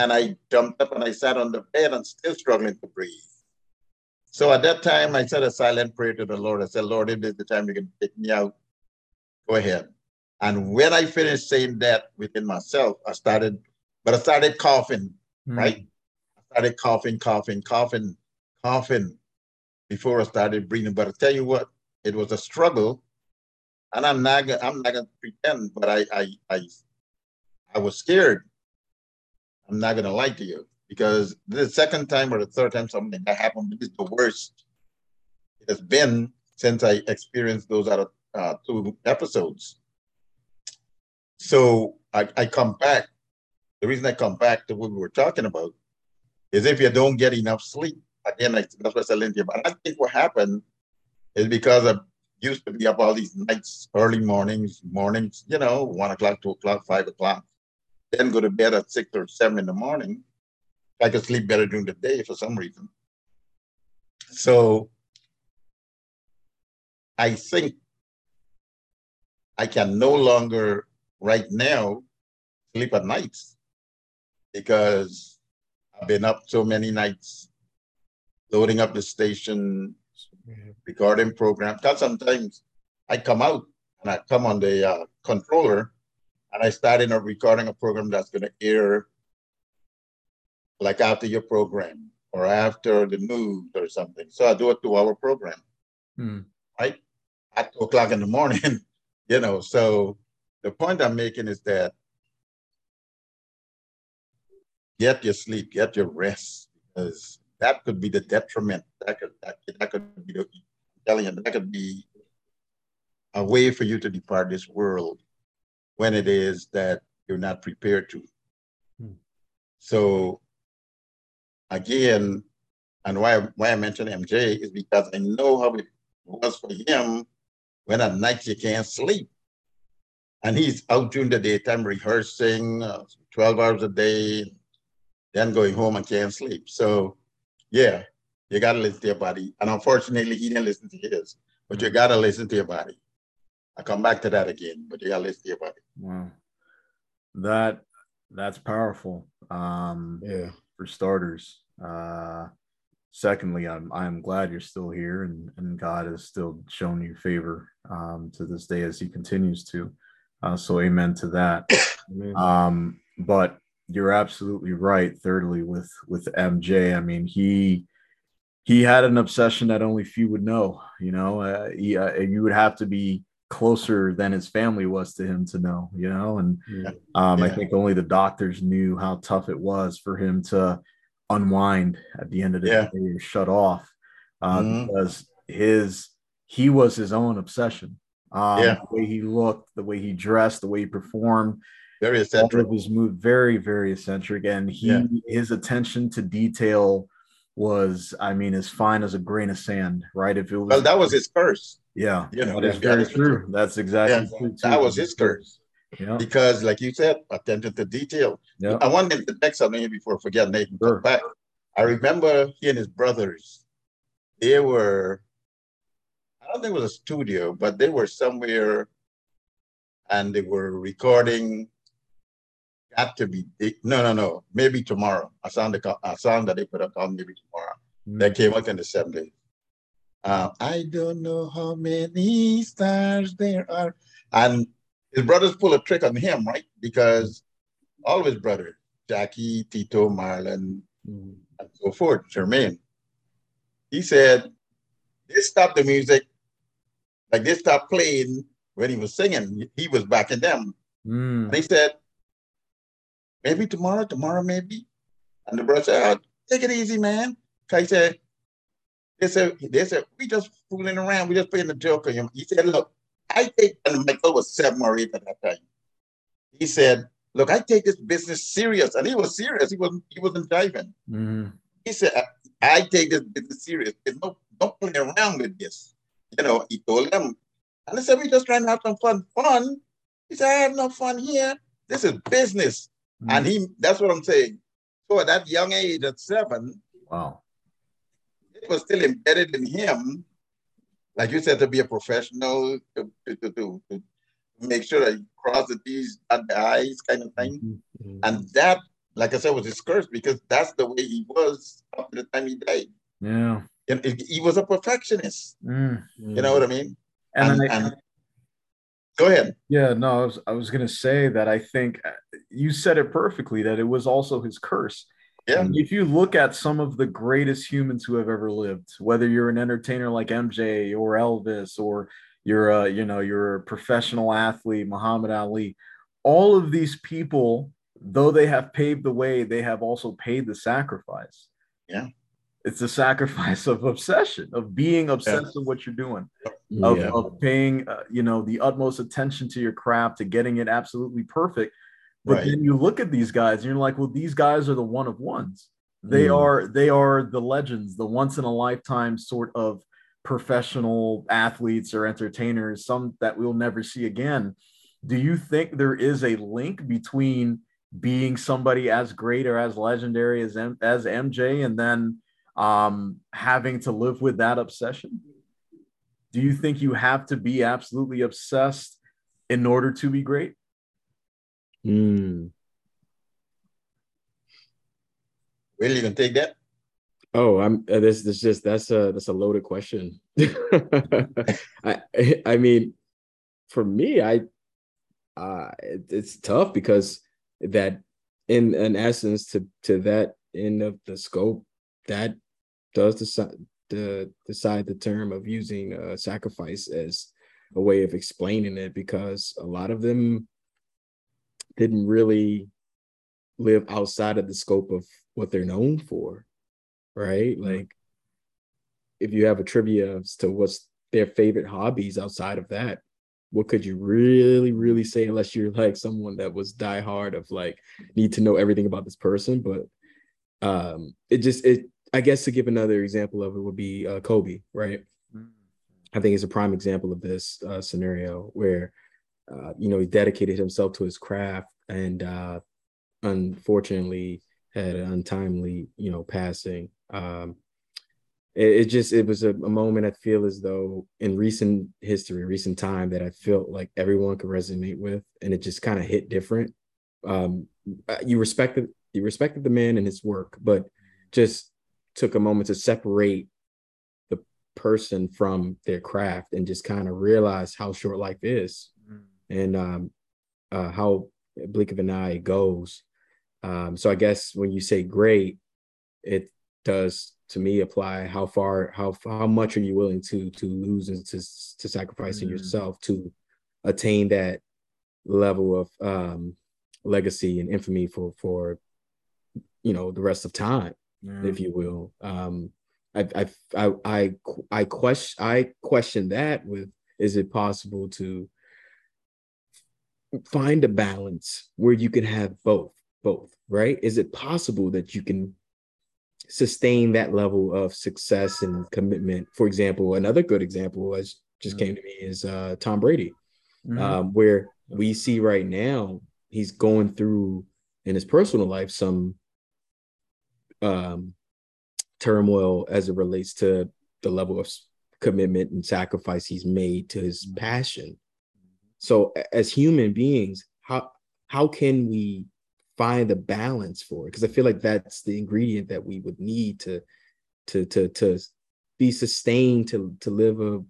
And I jumped up and I sat on the bed and still struggling to breathe. So at that time, I said a silent prayer to the Lord. I said, Lord, if this is the time you can take me out, go ahead. And when I finished saying that within myself, I started, but I started coughing, mm. right? I started coughing, coughing, coughing, coughing before I started breathing. But I tell you what, it was a struggle. And I'm not I'm not gonna pretend, but I I I I was scared. I'm not gonna lie to you because the second time or the third time something that happened is the worst it has been since I experienced those other uh, two episodes. So I, I come back. The reason I come back to what we were talking about is if you don't get enough sleep, again, I, that's what I said, Lindsay. But I think what happened is because I used to be up all these nights, early mornings, mornings, you know, one o'clock, two o'clock, five o'clock, then go to bed at six or seven in the morning. I could sleep better during the day for some reason. So I think I can no longer right now sleep at nights because I've been up so many nights loading up the station, recording programs. Because sometimes I come out and I come on the uh, controller and I start in a recording a program that's going to air like after your program or after the news or something. So I do a two hour program, hmm. right? At two o'clock in the morning, <laughs> you know. So the point I'm making is that get your sleep, get your rest, because that could be the detriment. That could that, that could be the, telling you that could be a way for you to depart this world when it is that you're not prepared to. Hmm. So again, and why why I mentioned MJ is because I know how it was for him when at night you can't sleep. And he's out during the daytime rehearsing uh, 12 hours a day, then going home and can't sleep. So yeah, you got to listen to your body. And unfortunately, he didn't listen to his, but you got to listen to your body. I come back to that again, but yeah, let's listen about it. Wow. That that's powerful. Um, yeah. For starters. Uh, secondly, I'm I'm glad you're still here and, and God has still shown you favor um, to this day as He continues to. Uh, so, amen to that. <coughs> um, but you're absolutely right. Thirdly, with with MJ, I mean he he had an obsession that only few would know. You know, uh, he, uh, you would have to be closer than his family was to him to know. You know, and um, yeah. I think only the doctors knew how tough it was for him to unwind at the end of the yeah. day, shut off, uh, mm-hmm. because his he was his own obsession. Um, yeah. The way he looked, the way he dressed, the way he performed very eccentric. All of his move very very eccentric, and he yeah. his attention to detail was, I mean, as fine as a grain of sand, right? If it was well, that was his curse. Yeah, you know, that's very true. That's exactly true. That was his curse. Yeah. Because, like you said, attention to detail. Yeah. I wanted to text something here before I forget Nathan. Sure. Back. I remember he and his brothers. They were, I don't think it was a studio, but they were somewhere, and they were recording got to be no no no maybe tomorrow a song a song that they put up on maybe tomorrow mm. that came out in the 70s uh, i don't know how many stars there are and his brothers pull a trick on him right because all of his brothers jackie tito marlon mm. and so forth jermaine he said they stopped the music like they stopped playing when he was singing he was backing them mm. and he said maybe tomorrow, tomorrow maybe. And the brother said, oh, take it easy, man. He said, they said, they said, we just fooling around, we just playing the joke on him. He said, look, I think and Michael was seven or eight at that time. He said, look, I take this business serious. And he was serious. He wasn't, he wasn't jiving. Mm-hmm. He said, I, take this business serious. There's no, don't play around with this. You know, he told them. And I said, we're just trying to have some fun. Fun? He said, I have no fun here. This is business. Mm-hmm. And he, that's what I'm saying. So at that young age, at seven, wow, it was still embedded in him, like you said, to be a professional, to, to, to, to make sure that you cross the T's at the I's kind of thing. Mm-hmm. And that, like I said, was his curse because that's the way he was up to the time he died. Yeah. And he was a perfectionist. Mm-hmm. You know what I mean? And, and, I, and, go ahead. Yeah, no, I was, I was going to say that I think uh, you said it perfectly that it was also his curse. Yeah. If you look at some of the greatest humans who have ever lived, whether you're an entertainer like MJ or Elvis or you're a you know you're a professional athlete muhammad ali all of these people though they have paved the way they have also paid the sacrifice yeah it's a sacrifice of obsession of being obsessed yeah. with what you're doing of, yeah. of paying uh, you know the utmost attention to your craft to getting it absolutely perfect but right. then you look at these guys and you're like well these guys are the one of ones they mm. are they are the legends the once in a lifetime sort of professional athletes or entertainers, some that we'll never see again. Do you think there is a link between being somebody as great or as legendary as M- as MJ and then um, having to live with that obsession? Do you think you have to be absolutely obsessed in order to be great? Mm. Will you can take that? Oh, I'm uh, this this just that's a that's a loaded question. <laughs> I I mean, for me, I uh it, it's tough because that in in essence to to that end of the scope that does decide the decide the term of using uh, sacrifice as a way of explaining it because a lot of them didn't really live outside of the scope of what they're known for right? Mm-hmm. Like if you have a trivia as to what's their favorite hobbies outside of that, what could you really, really say unless you're like someone that was die hard of like need to know everything about this person? But um it just it I guess to give another example of it would be uh, Kobe, right? Mm-hmm. I think it's a prime example of this uh, scenario where uh, you know he dedicated himself to his craft and uh, unfortunately had an untimely you know passing um, it, it, just it was a, a, moment I feel as though in recent history, recent time that I felt like everyone could resonate with, and it just kind of hit different. Um, uh, you respected you respected the man and his work, but just took a moment to separate the person from their craft and just kind of realize how short life is. And um, uh, how blink of an eye goes. Um, so I guess when you say great, it does to me apply how far how how much are you willing to to lose and to to sacrificing mm. yourself to attain that level of um legacy and infamy for for you know the rest of time mm. if you will um I, I i i i question i question that with is it possible to find a balance where you can have both both right is it possible that you can sustain that level of success and commitment. For example, another good example as just mm-hmm. came to me is uh, Tom Brady, mm-hmm. um, where we see right now he's going through in his personal life some um, turmoil as it relates to the level of commitment and sacrifice he's made to his mm-hmm. passion. So, as human beings, how how can we find a balance for it because I feel like that's the ingredient that we would need to to to to be sustained to to live a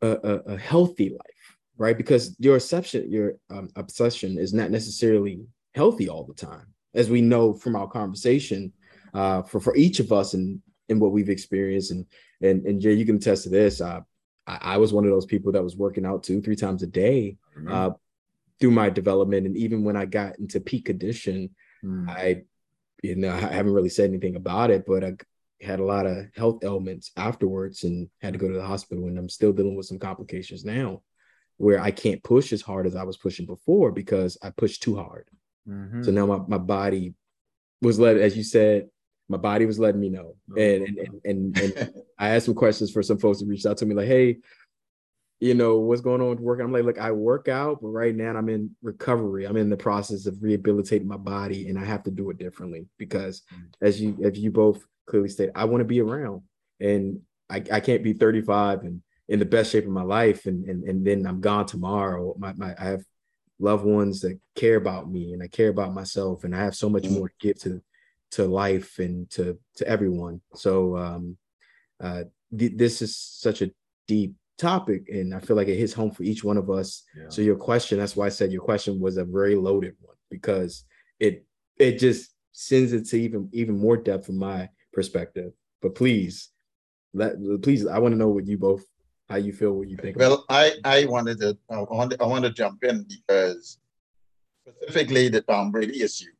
a, a healthy life, right? Because your obsession your um, obsession is not necessarily healthy all the time, as we know from our conversation uh, for for each of us and and what we've experienced and and and Jay, you can attest to this. Uh, I, I was one of those people that was working out two three times a day. Uh, through my development and even when I got into peak condition, mm. I you know I haven't really said anything about it, but I had a lot of health ailments afterwards and had to go to the hospital and I'm still dealing with some complications now where I can't push as hard as I was pushing before because I pushed too hard. Mm-hmm. So now my, my body was let, as you said, my body was letting me know. Oh, and, and, and, and, <laughs> I asked some questions for some folks that reached out to me like, hey, you know, what's going on with work? I'm like, look, I work out, but right now I'm in recovery. I'm in the process of rehabilitating my body and I have to do it differently because mm. as you as you both clearly stated, I want to be around and I, I can't be 35 and in the best shape of my life and and, and then I'm gone tomorrow. My, my I have loved ones that care about me and I care about myself and I have so much mm-hmm. more to give to to life and to to everyone. So um uh th- this is such a deep topic and I feel like it hits home for each one of us. Yeah. So your question, that's why I said your question was a very loaded one because it it just sends it to even even more depth from my perspective. But please let please I want to know what you both how you feel what you think well i i wanted to i want to, i want to jump in because specifically the tom brady issue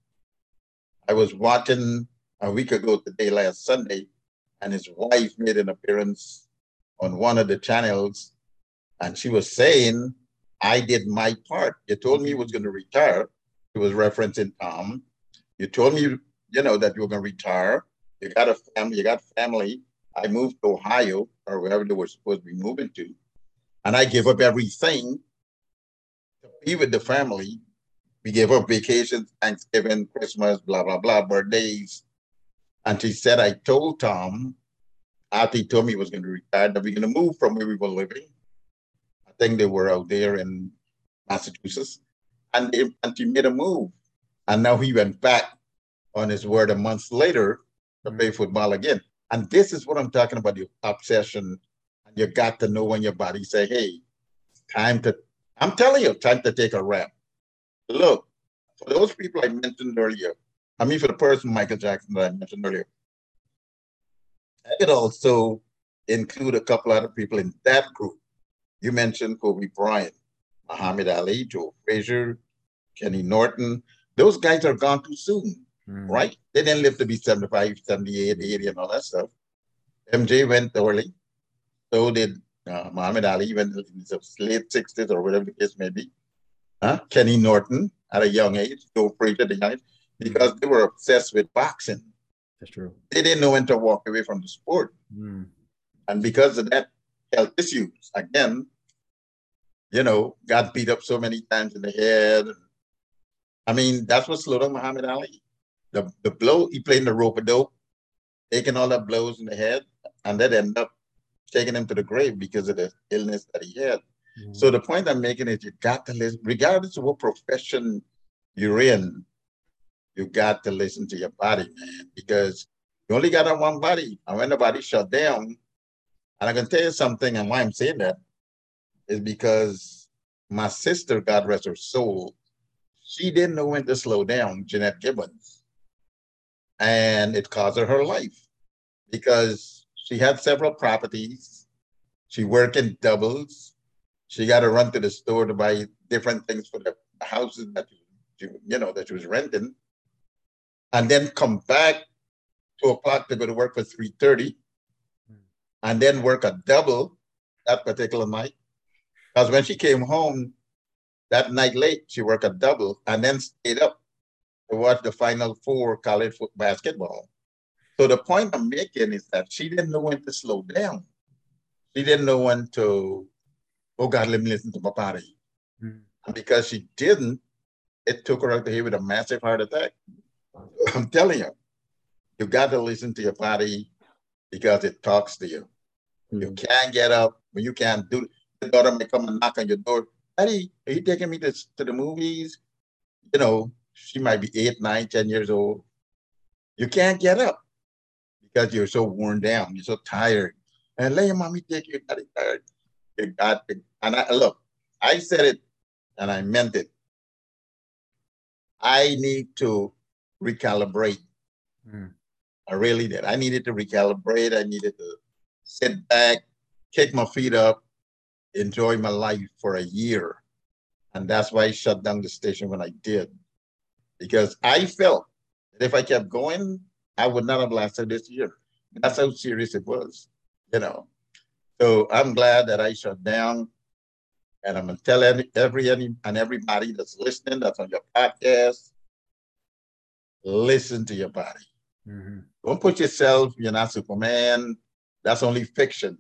i was watching a week ago today last sunday and his wife made an appearance on one of the channels and she was saying i did my part. You told me you was going to retire. He was referencing tom. You told me you know that you were going to retire. You got a family you got family. I moved to Ohio or wherever they were supposed to be moving to, and I gave up everything to be with the family. We gave up vacations, Thanksgiving, Christmas, blah, blah, blah, birthdays. And she said, I told Tom, after he told me he was going to retire, that we're going to move from where we were living. I think they were out there in Massachusetts. And, they, and she made a move. And now he went back on his word a month later to play football again. And this is what I'm talking about the obsession. And you got to know when your body say, hey, time to, I'm telling you, time to take a rap. Look, for those people I mentioned earlier, I mean, for the person Michael Jackson that I mentioned earlier, I could also include a couple other people in that group. You mentioned Kobe Bryant, Muhammad Ali, Joe Frazier, Kenny Norton. Those guys are gone too soon mm. right? They didn't live to be 75, 78, 80, and all that stuff. MJ went early. So did uh, Muhammad Ali, went in his late 60s or whatever the case may be. Huh? Kenny Norton at a young age, Joe Frazier at a young age, because they were obsessed with boxing. That's true. They didn't know when to walk away from the sport. Mm. And because of that health issues, again, you know, got beat up so many times in the head. I mean, that's what slowed down Muhammad Ali the, the blow, he played in the rope a dope, taking all the blows in the head, and that ended up taking him to the grave because of the illness that he had. Mm-hmm. So the point I'm making is you got to listen, regardless of what profession you're in, you got to listen to your body, man, because you only got one body. And when the body shut down, and I can tell you something, and why I'm saying that is because my sister, God rest her soul, she didn't know when to slow down, Jeanette Gibbons and it cost her her life because she had several properties. She worked in doubles. She got to run to the store to buy different things for the houses that you know, that she was renting, and then come back two o'clock to go to work for three thirty, and then work a double that particular night. Because when she came home that night late, she worked a double and then stayed up to watch the Final Four college basketball. So the point I'm making is that she didn't know when to slow down. She didn't know when to, oh God, let me listen to my body. Mm. And because she didn't, it took her out the head with a massive heart attack. <clears throat> I'm telling you, you got to listen to your body because it talks to you. Mm. You can't get up when you can't do. The daughter may come and knock on your door. Daddy, are you taking me to, to the movies? You know, she might be eight, nine, ten years old. You can't get up because you're so worn down. You're so tired. And let your mommy take you. Got tired. You and I look. I said it, and I meant it. I need to recalibrate. Mm. I really did. I needed to recalibrate. I needed to sit back, kick my feet up, enjoy my life for a year. And that's why I shut down the station when I did because I felt that if I kept going, I would not have lasted this year. That's how serious it was, you know. So I'm glad that I shut down. And I'm gonna tell every, every and everybody that's listening, that's on your podcast, listen to your body. Mm-hmm. Don't put yourself, you're not Superman. That's only fiction.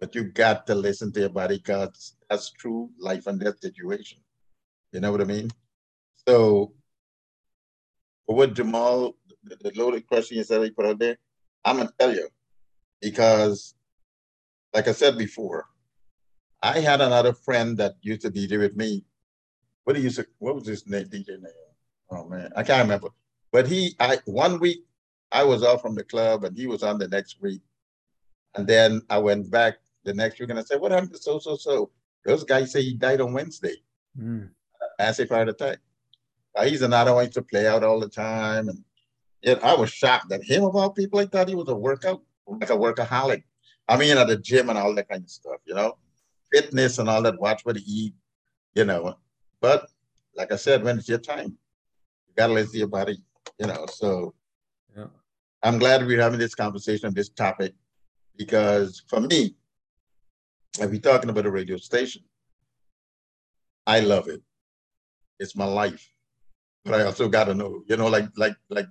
But you got to listen to your body because that's true life and death situation. You know what I mean? So, what Jamal, the, the loaded question you said he put out there, I'm going to tell you because, like I said before, I had another friend that used to DJ with me. What do you say? What was his name? DJ name? Oh man, I can't remember. But he, I one week I was off from the club and he was on the next week. And then I went back the next week and I said, What happened to so so so? Those guys say he died on Wednesday. Mm. Acid heart attack. Uh, he's another one to play out all the time. And yet I was shocked that him of all people, I thought he was a workout, like a workaholic. I mean, at the gym and all that kind of stuff, you know, fitness and all that, watch what you eat, you know. But like I said, when it's your time, you gotta listen to your body, you know. So yeah. I'm glad we're having this conversation on this topic because for me, if we're talking about a radio station, I love it. It's my life. But I also got to know, you know, like like like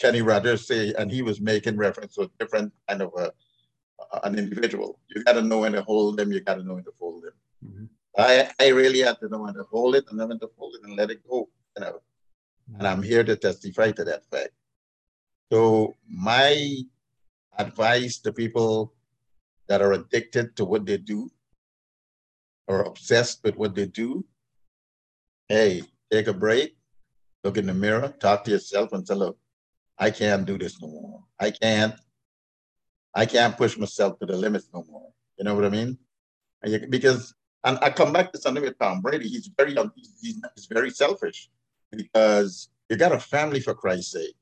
Kenny Rogers say, and he was making reference to a different kind of a, an individual. You got to know when to hold them. You got to know when to fold them. Mm-hmm. I I really have to know when to hold it and then when to fold it and let it go. You know, mm-hmm. and I'm here to testify to that fact. So my advice to people that are addicted to what they do or obsessed with what they do, hey, take a break, look in the mirror, talk to yourself and say, look, I can't do this no more. I can't, I can't push myself to the limits no more. You know what I mean? Because, and I come back to something with Tom Brady. He's very, he's, he's very selfish because you got a family for Christ's sake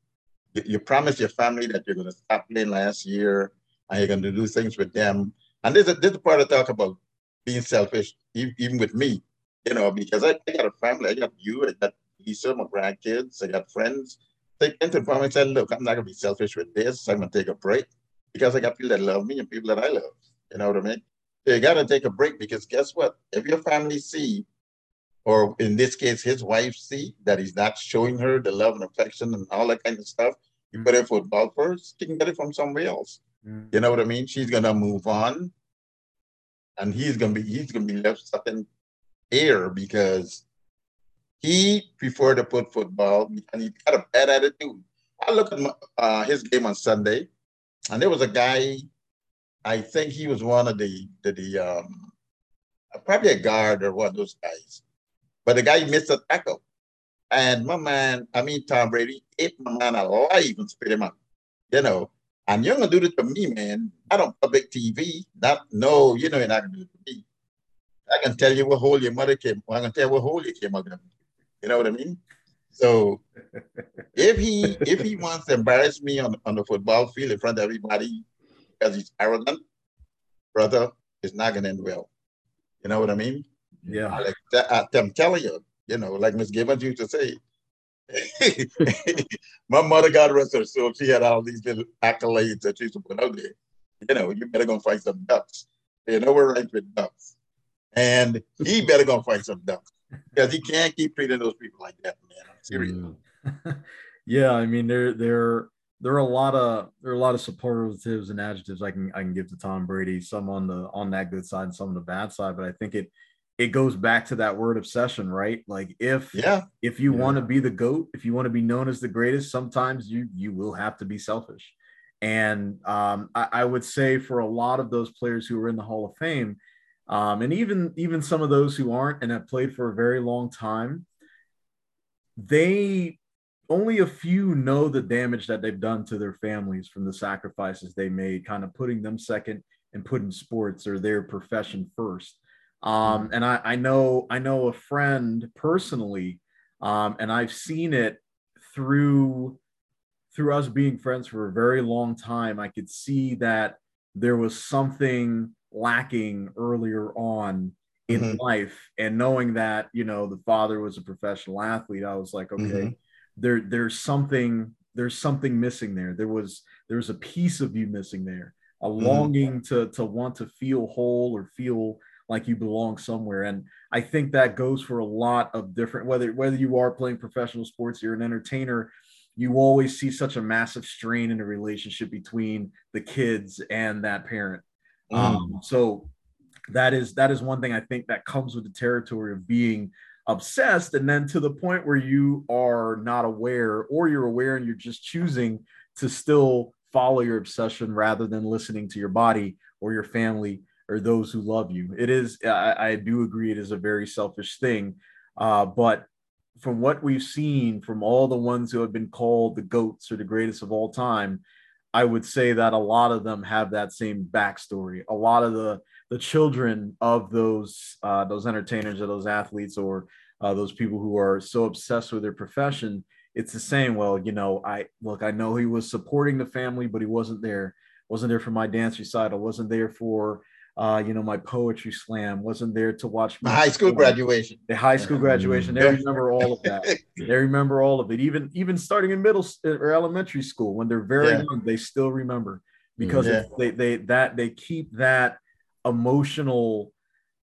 you promised your family that you're going to stop playing last year and you're going to do things with them. And this is, this is part of talk about being selfish, even with me, you know, because I, I got a family, I got you, I got Lisa, my grandkids, I got friends. They came to the and said, look, I'm not going to be selfish with this. I'm going to take a break because I got people that love me and people that I love. You know what I mean? So you got to take a break because guess what? If your family see, or in this case, his wife see that he's not showing her the love and affection and all that kind of stuff, you better football first, she can get it from somewhere else. Mm. You know what I mean? She's gonna move on, and he's gonna be he's gonna be left stuck in air because he preferred to put football and he got a bad attitude. I look at my, uh, his game on Sunday, and there was a guy. I think he was one of the the, the um, probably a guard or one of those guys, but the guy missed a tackle. And my man, I mean Tom Brady, ate my man alive and spit him out. You know, and you're gonna do this to me, man. I don't on public TV. Not no, you know you're not gonna do it to me. I can tell you what hole your mother came. I can tell you what hole you came out of. You know what I mean? So <laughs> if he if he wants to embarrass me on, on the football field in front of everybody because he's arrogant, brother, it's not gonna end well. You know what I mean? Yeah. Like, I'm telling you, you know, like Miss Gibbons used to say. <laughs> my mother, God rest her soul, she had all these little accolades that she used to put out there. You know, you better go fight some ducks. You know, we're right with ducks. And he better go fight some ducks because he can't keep treating those people like that, man. Mm. <laughs> yeah, I mean, there, there, there are a lot of there are a lot of superlatives and adjectives I can I can give to Tom Brady. Some on the on that good side, and some on the bad side. But I think it it goes back to that word obsession, right? Like if yeah, if you yeah. want to be the goat, if you want to be known as the greatest, sometimes you you will have to be selfish. And um, I, I, would say for a lot of those players who are in the Hall of Fame, um, and even even some of those who aren't and have played for a very long time, they only a few know the damage that they've done to their families from the sacrifices they made, kind of putting them second and putting sports or their profession first. Um, mm-hmm. and I, I know I know a friend personally, um, and I've seen it through through us being friends for a very long time. I could see that there was something lacking earlier on in mm-hmm. life, and knowing that you know the father was a professional athlete, I was like, okay, mm-hmm. there there's something there's something missing there. There was there was a piece of you missing there, a mm-hmm. longing to to want to feel whole or feel like you belong somewhere. And I think that goes for a lot of different whether whether you are playing professional sports, you're an entertainer, you always see such a massive strain in the relationship between the kids and that parent. Mm. Um, so that is that is one thing I think that comes with the territory of being obsessed and then to the point where you are not aware or you're aware and you're just choosing to still follow your obsession rather than listening to your body or your family or those who love you. It is i, I do agree it is a very selfish thing uh, but from what we've seen from all the ones who have been called the goats or the greatest of all time i would say that a lot of them have that same backstory. A lot of the the children of those uh, those entertainers or those athletes or uh, those people who are so obsessed with their profession it's the same well you know i look i know he was supporting the family but he wasn't there wasn't there for my dance recital wasn't there for uh, you know, my poetry slam wasn't there to watch my high school graduation. The high school graduation. They remember all of that. <laughs> they remember all of it. Even even starting in middle or elementary school when they're very yeah. young, they still remember because yeah. they they that they keep that emotional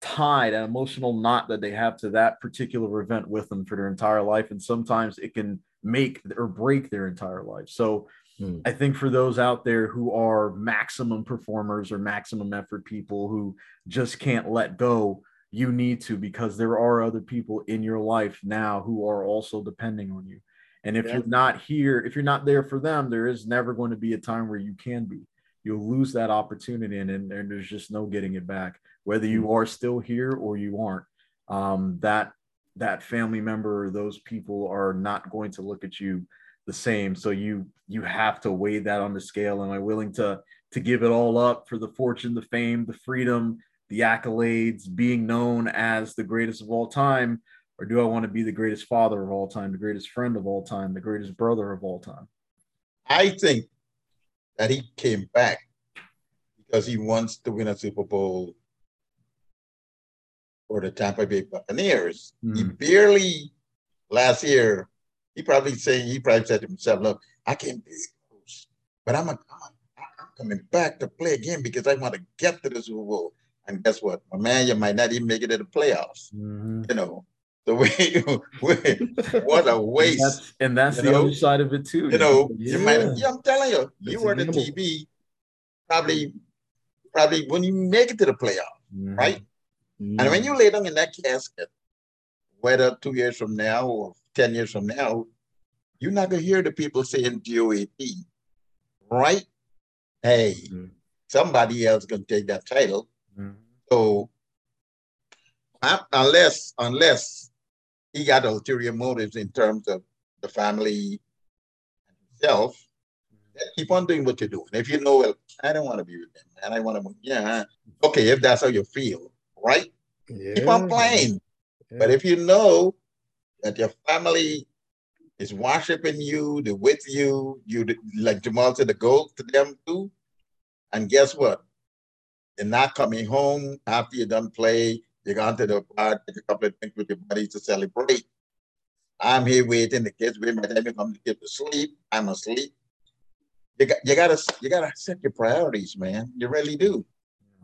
tie, that emotional knot that they have to that particular event with them for their entire life. And sometimes it can make or break their entire life. So hmm. I think for those out there who are maximum performers or maximum effort people who just can't let go, you need to because there are other people in your life now who are also depending on you. And if yeah. you're not here, if you're not there for them, there is never going to be a time where you can be you'll lose that opportunity and, and, and there's just no getting it back. Whether you mm. are still here or you aren't um, that that family member or those people are not going to look at you the same. So you you have to weigh that on the scale. Am i willing to to give it all up for the fortune the fame the freedom the accolades being known as the greatest of all time? Or do i want to be the greatest father of all time the greatest friend of all time the greatest brother of all time? I think that he came back because he wants to win a Super Bowl for the Tampa Bay Buccaneers. Mm. He barely last year, he probably saying he probably said to himself, "Look, I can't be close, but I'm a, I'm coming back to play again because I want to get to the Super Bowl." And guess what, my man, you might not even make it to the playoffs. Mm-hmm. You know, the way, <laughs> you what a waste. And that's, and that's the know? other side of it too. You know, yeah. you might, yeah, I'm telling you, you were the TV, probably, probably when you make it to the playoff, mm-hmm. right? Mm-hmm. And when you lay down in that casket, whether two years from now or 10 years from now, you're not going to hear the people saying GOAT, right? Hey, mm-hmm. somebody else going to take that title. Mm-hmm. So, unless, unless he got ulterior motives in terms of the family and himself. Keep on doing what you're doing. If you know, well, I don't want to be with them, and I want to, yeah, okay, if that's how you feel, right? Yeah. Keep on playing. Yeah. But if you know that your family is worshiping you, they're with you, you like Jamal said, the goal to them too. And guess what? They're not coming home after you done play you go to the bar, take a couple of drinks with your buddies to celebrate. I'm here waiting. The kids. By the time you come to get to sleep, I'm asleep. You got you gotta you gotta set your priorities, man. You really do.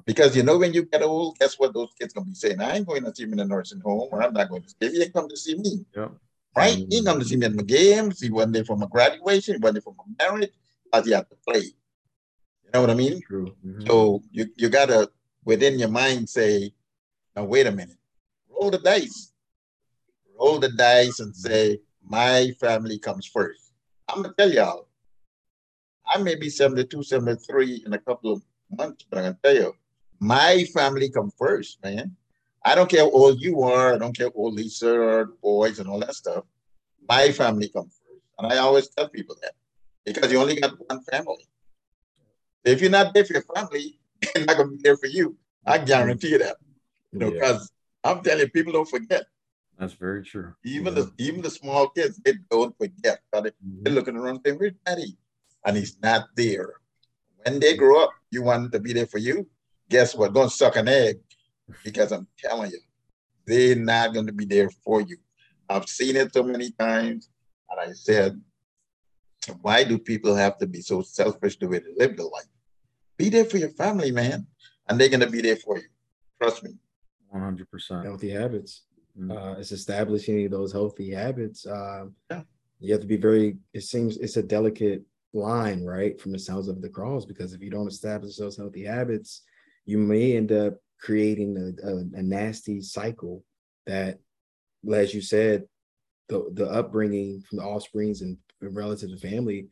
Because you know when you get old, guess what those kids gonna be saying? I ain't going to see me in a nursing home, or I'm not going to see you ain't come to see me. Yeah. Right? You ain't come to see me at my games. He wasn't there for my graduation, he wasn't there for my marriage, but you have to play. You know what I mean? True. Mm-hmm. So you, you gotta within your mind say, now, wait a minute. Roll the dice. Roll the dice and say, my family comes first. I'm going to tell y'all, I may be 72, 73 in a couple of months, but I'm going to tell you, my family come first, man. I don't care how old you are. I don't care how old Lisa or boys and all that stuff. My family come first. And I always tell people that because you only got one family. If you're not there for your family, <laughs> they're not going to be there for you. I guarantee you that. You know, because yeah. I'm telling you, people don't forget. That's very true. Even yeah. the even the small kids, they don't forget. They, mm-hmm. They're looking around saying, Where's daddy? And he's not there. When they grow up, you want to be there for you. Guess what? Don't suck an egg. Because I'm telling you, they're not going to be there for you. I've seen it so many times. And I said, why do people have to be so selfish the way they live their life? Be there for your family, man. And they're going to be there for you. Trust me. 100% healthy habits. Mm-hmm. Uh, it's establishing those healthy habits. Uh, yeah. You have to be very. It seems it's a delicate line, right, from the sounds of the cross, because if you don't establish those healthy habits, you may end up creating a, a, a nasty cycle that, as you said, the the upbringing from the offsprings and relatives and family,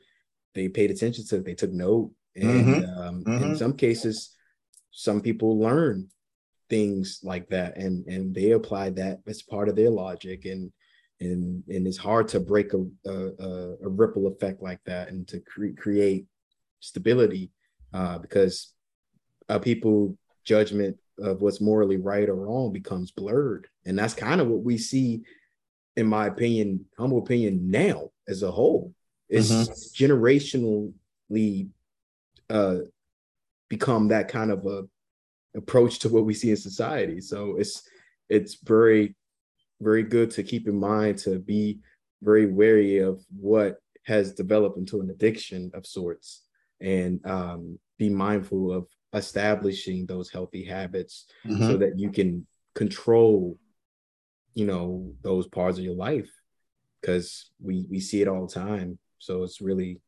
they paid attention to. It, They took note, and mm-hmm. Um, mm-hmm. in some cases, some people learn things like that, and and they apply that as part of their logic, and and and it's hard to break a a, a ripple effect like that and to cre- create stability uh, because uh, people judgment of what's morally right or wrong becomes blurred and that's kind of what we see in my opinion humble opinion now as a whole is mm-hmm. generationally uh become that kind of a approach to what we see in society so it's it's very very good to keep in mind to be very wary of what has developed into an addiction of sorts and um, be mindful of establishing those healthy habits mm-hmm. so that you can control you know those parts of your life because we we see it all the time so it's really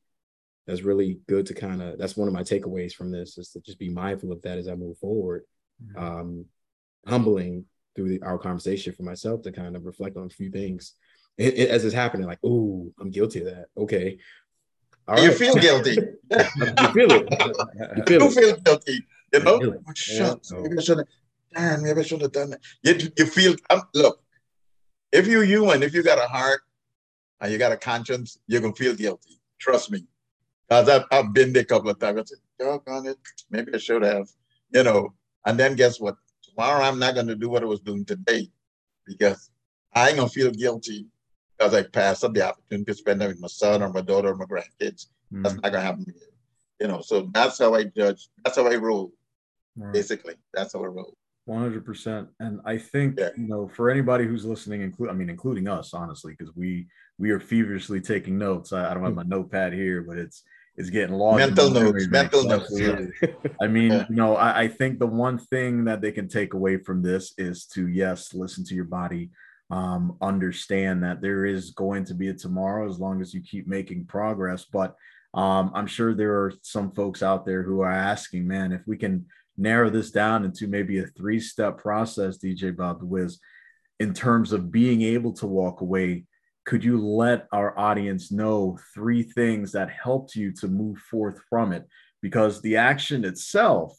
that's really good to kind of that's one of my takeaways from this is to just be mindful of that as i move forward mm-hmm. um humbling through the, our conversation for myself to kind of reflect on a few things it, it, as it's happening. Like, oh, I'm guilty of that. Okay. All you right. feel guilty. <laughs> you feel it. You feel, you feel guilty. You know, oh, shucks, yeah. maybe I should have. Damn, maybe I should have done that. You, you feel. Um, look, if you're human, if you got a heart and you got a conscience, you're gonna feel guilty. Trust me, because I've, I've been there a couple of times. I said, "Doggone it, maybe I should have." You know, and then guess what? tomorrow I'm not going to do what I was doing today because I ain't going to feel guilty because I passed up the opportunity to spend time with my son or my daughter or my grandkids. Mm. That's not going to happen. You know, so that's how I judge. That's how I roll. Right. Basically, that's how I roll. 100% and i think yeah. you know for anybody who's listening include i mean including us honestly because we we are feverishly taking notes I, I, don't have my notepad here but it's it's getting lost. Mental notes, mental notes. <laughs> I mean, yeah. you know, I, I, think the one thing that they can take away from this is to yes, listen to your body, um, understand that there is going to be a tomorrow as long as you keep making progress. But um, I'm sure there are some folks out there who are asking, man, if we can narrow this down into maybe a three-step process, DJ Bob the Wiz, in terms of being able to walk away could you let our audience know three things that helped you to move forth from it? Because the action itself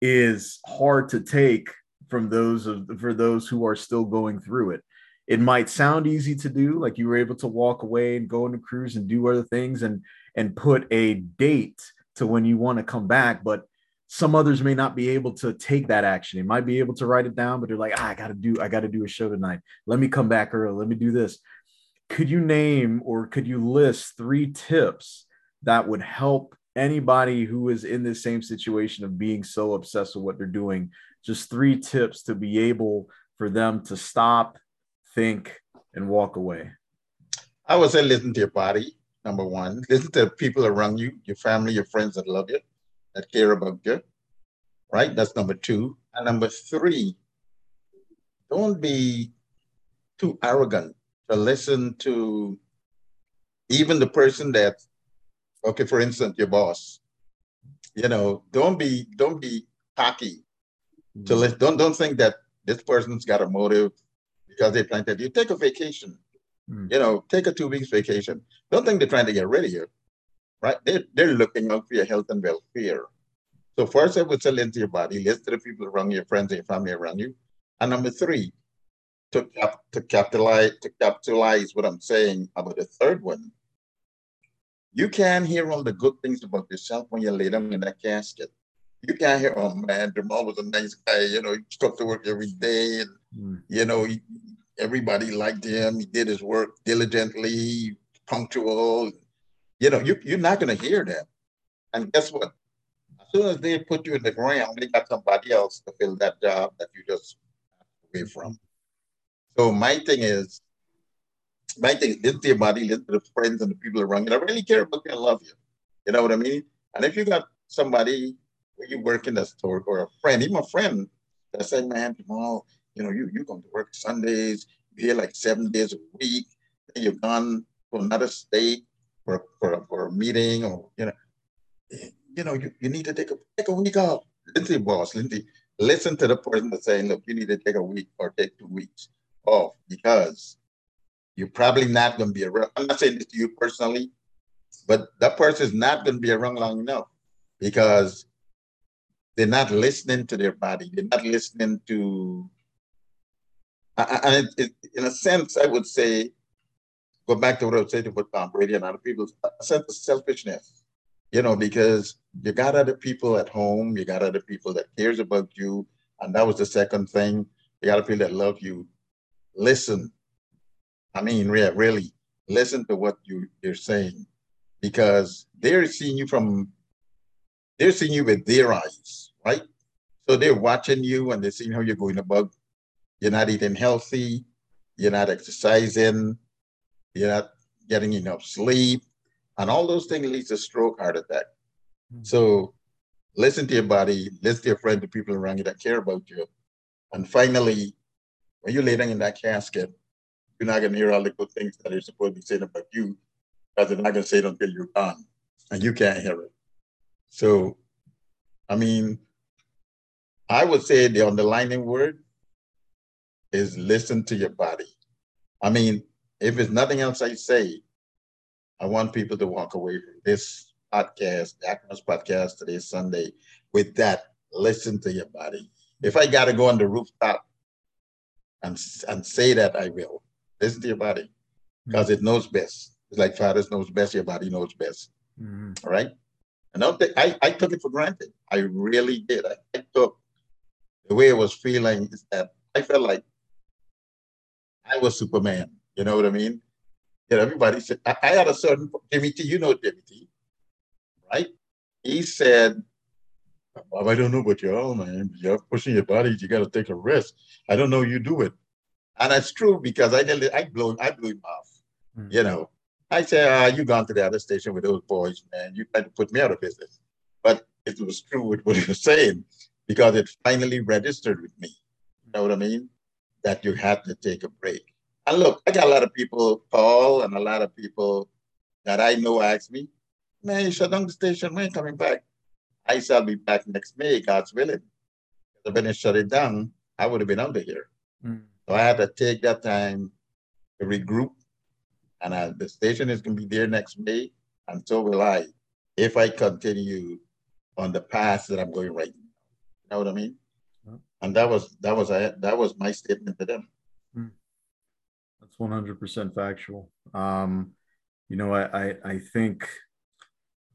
is hard to take from those of for those who are still going through it. It might sound easy to do, like you were able to walk away and go on a cruise and do other things and and put a date to when you want to come back, but some others may not be able to take that action. They might be able to write it down, but they're like, ah, I gotta do, I gotta do a show tonight. Let me come back early. Let me do this could you name or could you list three tips that would help anybody who is in the same situation of being so obsessed with what they're doing? Just three tips to be able for them to stop, think, and walk away. I would say listen to your body, number one. Listen to people around you, your family, your friends that love you, that care about you. Right? That's number two. And number three, don't be too arrogant to listen to even the person that, okay, for instance, your boss. You know, don't be don't be cocky. Mm-hmm. To listen, don't don't think that this person's got a motive because they plan to you take a vacation. Mm-hmm. You know, take a two weeks vacation. Don't think they're trying to get rid of you, right? They're, they're looking out for your health and welfare. So first, I would say into your body, listen to the people around you, your friends and your family around you. And number three, to, cap, to capitalize to capitalize what I'm saying about the third one, you can hear all the good things about yourself when you lay down in that casket. You can't hear, oh man, Jamal was a nice guy, you know, he stuck to work every day, and mm. you know, everybody liked him. He did his work diligently, punctual. You know, you, you're not going to hear that. And guess what? As soon as they put you in the ground, they got somebody else to fill that job that you just away from. So my thing is, my thing is listen to your body, listen to the friends and the people around you that really care about you and love you. You know what I mean? And if you got somebody where you work in the store or a friend, even a friend that say, man, Jamal, You know, you, you're going to work Sundays, you're here like seven days a week, then you're gone to another state for, for, for a meeting or, you know, you know, you, you need to take a, take a week off. Lindsay, boss, Lindsay, listen to the person that's saying, look, you need to take a week or take two weeks off because you're probably not going to be around. I'm not saying this to you personally, but that person is not going to be around long enough because they're not listening to their body. They're not listening to, and it, in a sense, I would say, go back to what I was saying about Tom Brady and other people, a sense of selfishness, you know, because you got other people at home, you got other people that cares about you, and that was the second thing. You got people that love you. Listen. I mean, really, listen to what you, you're saying because they're seeing you from they're seeing you with their eyes, right? So they're watching you and they're seeing how you're going about. You're not eating healthy, you're not exercising, you're not getting enough sleep, and all those things leads to stroke, heart attack. Mm-hmm. So listen to your body, listen to your friend, the people around you that care about you. And finally, when you lay down in that casket, you're not gonna hear all the good things that are supposed to be said about you, because they're not gonna say it until you're gone, and you can't hear it. So, I mean, I would say the underlining word is listen to your body. I mean, if it's nothing else I say, I want people to walk away from this podcast, the Achromous podcast today, Sunday, with that listen to your body. If I got to go on the rooftop and, and say that, I will. Listen to your body because it knows best. It's like fathers knows best, your body knows best. Mm-hmm. All right. And I, think, I, I took it for granted. I really did. I, I took the way I was feeling is that I felt like I was Superman. You know what I mean? Yeah, everybody said I, I had a certain Jimmy T. You know Jimmy T, right? He said, "I don't know about you all, man. You're pushing your body. You got to take a rest. I don't know you do it." And that's true because I nearly I blew I blew him off. Mm-hmm. You know, I said, ah, you gone to the other station with those boys, man. You tried to put me out of business. But it was true with what he was <laughs> saying because it finally registered with me. You know what I mean? That you had to take a break. And look, I got a lot of people call and a lot of people that I know ask me, man, you shut down the station. When coming back? I shall be back next May, God's willing. If I didn't shut it down, I would have been under here. Mm. So I had to take that time to regroup and uh, the station is going to be there next May, and so will I, if I continue on the path that I'm going right now. You know what I mean? And that was that was I that was my statement to them. Hmm. That's 100% factual. Um, you know, I, I I think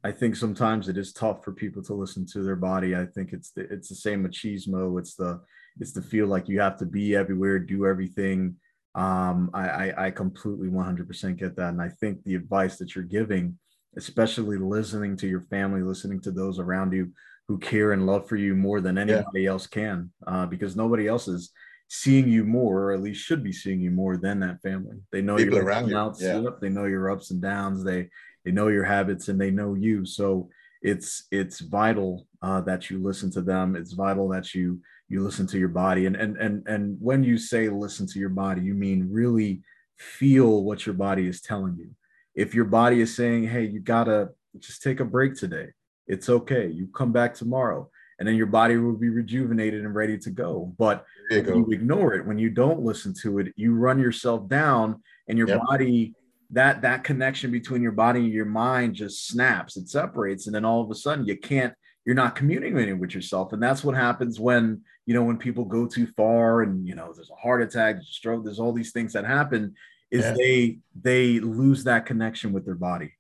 I think sometimes it is tough for people to listen to their body. I think it's the, it's the same machismo. It's the it's the feel like you have to be everywhere, do everything um, I, I, I completely 100% get that. And I think the advice that you're giving, especially listening to your family, listening to those around you who care and love for you more than anybody yeah. else can, uh, because nobody else is seeing you more, or at least should be seeing you more than that family. They know People your around you. Outs, yeah. they know your ups and downs. They they know your habits and they know you. So it's it's vital uh, that you listen to them. It's vital that you you listen to your body and and and and when you say listen to your body you mean really feel what your body is telling you if your body is saying hey you gotta just take a break today it's okay you come back tomorrow and then your body will be rejuvenated and ready to go but you, go. you ignore it when you don't listen to it you run yourself down and your yep. body that that connection between your body and your mind just snaps it separates and then all of a sudden you can't you're not communicating with yourself and that's what happens when you know when people go too far and you know there's a heart attack there's a stroke there's all these things that happen is yeah. they they lose that connection with their body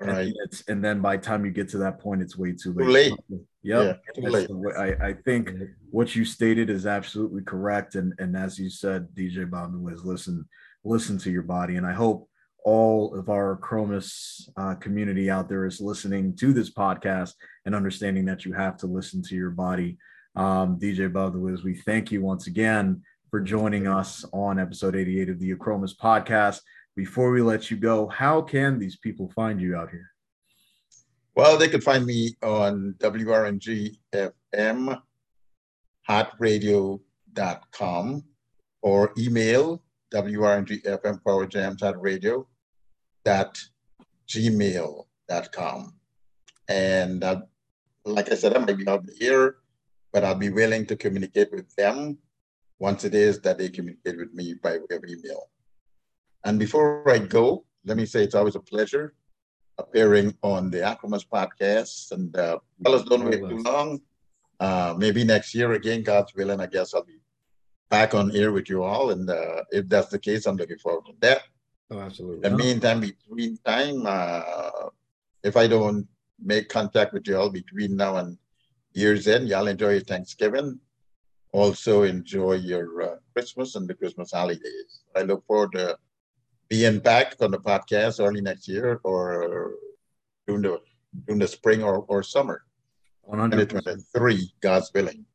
right and, and, then by the time you get to that point it's way too late, too late. Yep. Yeah, too late. I, I think what you stated is absolutely correct and and as you said dj bob was listen listen to your body and i hope all of our Chromis uh, community out there is listening to this podcast and understanding that you have to listen to your body. Um, DJ Bob the Wiz, we thank you once again for joining us on episode 88 of the Chromis podcast. Before we let you go, how can these people find you out here? Well, they could find me on WRNG FM, hotradio.com, or email WRNG Power Jams at radio dot gmail.com. And uh, like I said, I might be out here, but I'll be willing to communicate with them once it is that they communicate with me by way of email. And before I go, let me say it's always a pleasure appearing on the Achromous podcast. And uh, fellas, don't wait too long. Uh, maybe next year again, God's willing, I guess I'll be back on air with you all. And uh, if that's the case, I'm looking forward to that. Oh, absolutely. In the meantime, between time, uh, if I don't make contact with you all between now and year's end, y'all enjoy your Thanksgiving. Also enjoy your uh, Christmas and the Christmas holidays. I look forward to being back on the podcast early next year or during the during the spring or, or summer. 2023, God's willing.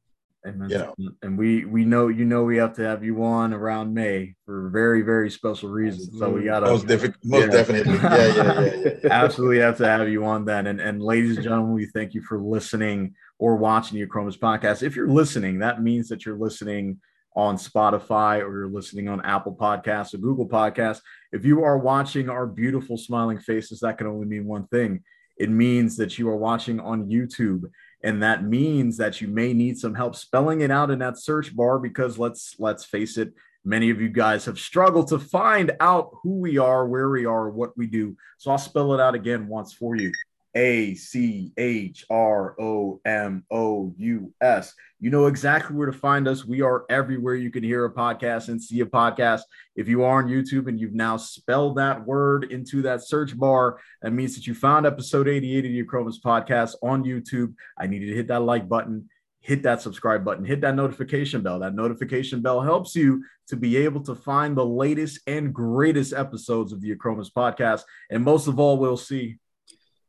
Amen. You know, and we we know you know we have to have you on around May for very very special reasons. So we got to most, most yeah. definitely, yeah, yeah, yeah, yeah, yeah. <laughs> absolutely have to have you on then. And and ladies and gentlemen, we thank you for listening or watching the Achromous podcast. If you're listening, that means that you're listening on Spotify or you're listening on Apple Podcasts or Google Podcasts. If you are watching our beautiful smiling faces, that can only mean one thing. It means that you are watching on YouTube and that means that you may need some help spelling it out in that search bar because let's let's face it many of you guys have struggled to find out who we are where we are what we do so i'll spell it out again once for you a C H R O M O U S. You know exactly where to find us. We are everywhere you can hear a podcast and see a podcast. If you are on YouTube and you've now spelled that word into that search bar, that means that you found episode 88 of the Achromous podcast on YouTube. I need you to hit that like button, hit that subscribe button, hit that notification bell. That notification bell helps you to be able to find the latest and greatest episodes of the Achromous podcast. And most of all, we'll see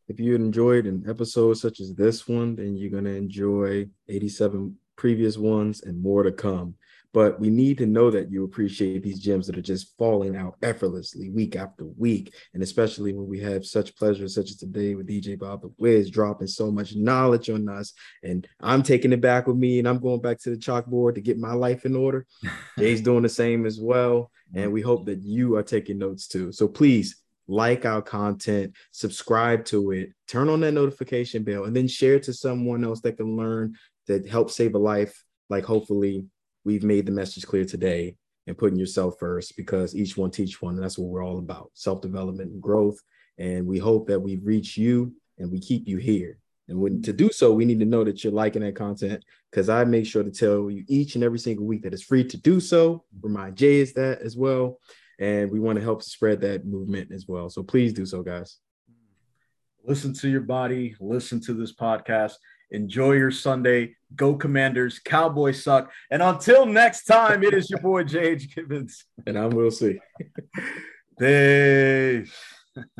if you enjoyed an episode such as this one, then you're going to enjoy 87 previous ones and more to come. But we need to know that you appreciate these gems that are just falling out effortlessly week after week. And especially when we have such pleasure, such as today with DJ Bob the Wiz dropping so much knowledge on us. And I'm taking it back with me and I'm going back to the chalkboard to get my life in order. <laughs> Jay's doing the same as well. And mm-hmm. we hope that you are taking notes too. So please like our content, subscribe to it, turn on that notification bell, and then share it to someone else that can learn that help save a life. Like hopefully we've made the message clear today and putting yourself first because each one teach one. And that's what we're all about self-development and growth. And we hope that we reach you and we keep you here. And when to do so, we need to know that you're liking that content because I make sure to tell you each and every single week that it's free to do so. Remind Jay is that as well and we want to help spread that movement as well. So please do so, guys. Listen to your body, listen to this podcast. Enjoy your Sunday. Go Commanders. Cowboys suck. And until next time, it is your boy J.H. Gibbons. And I'm Will C. Peace.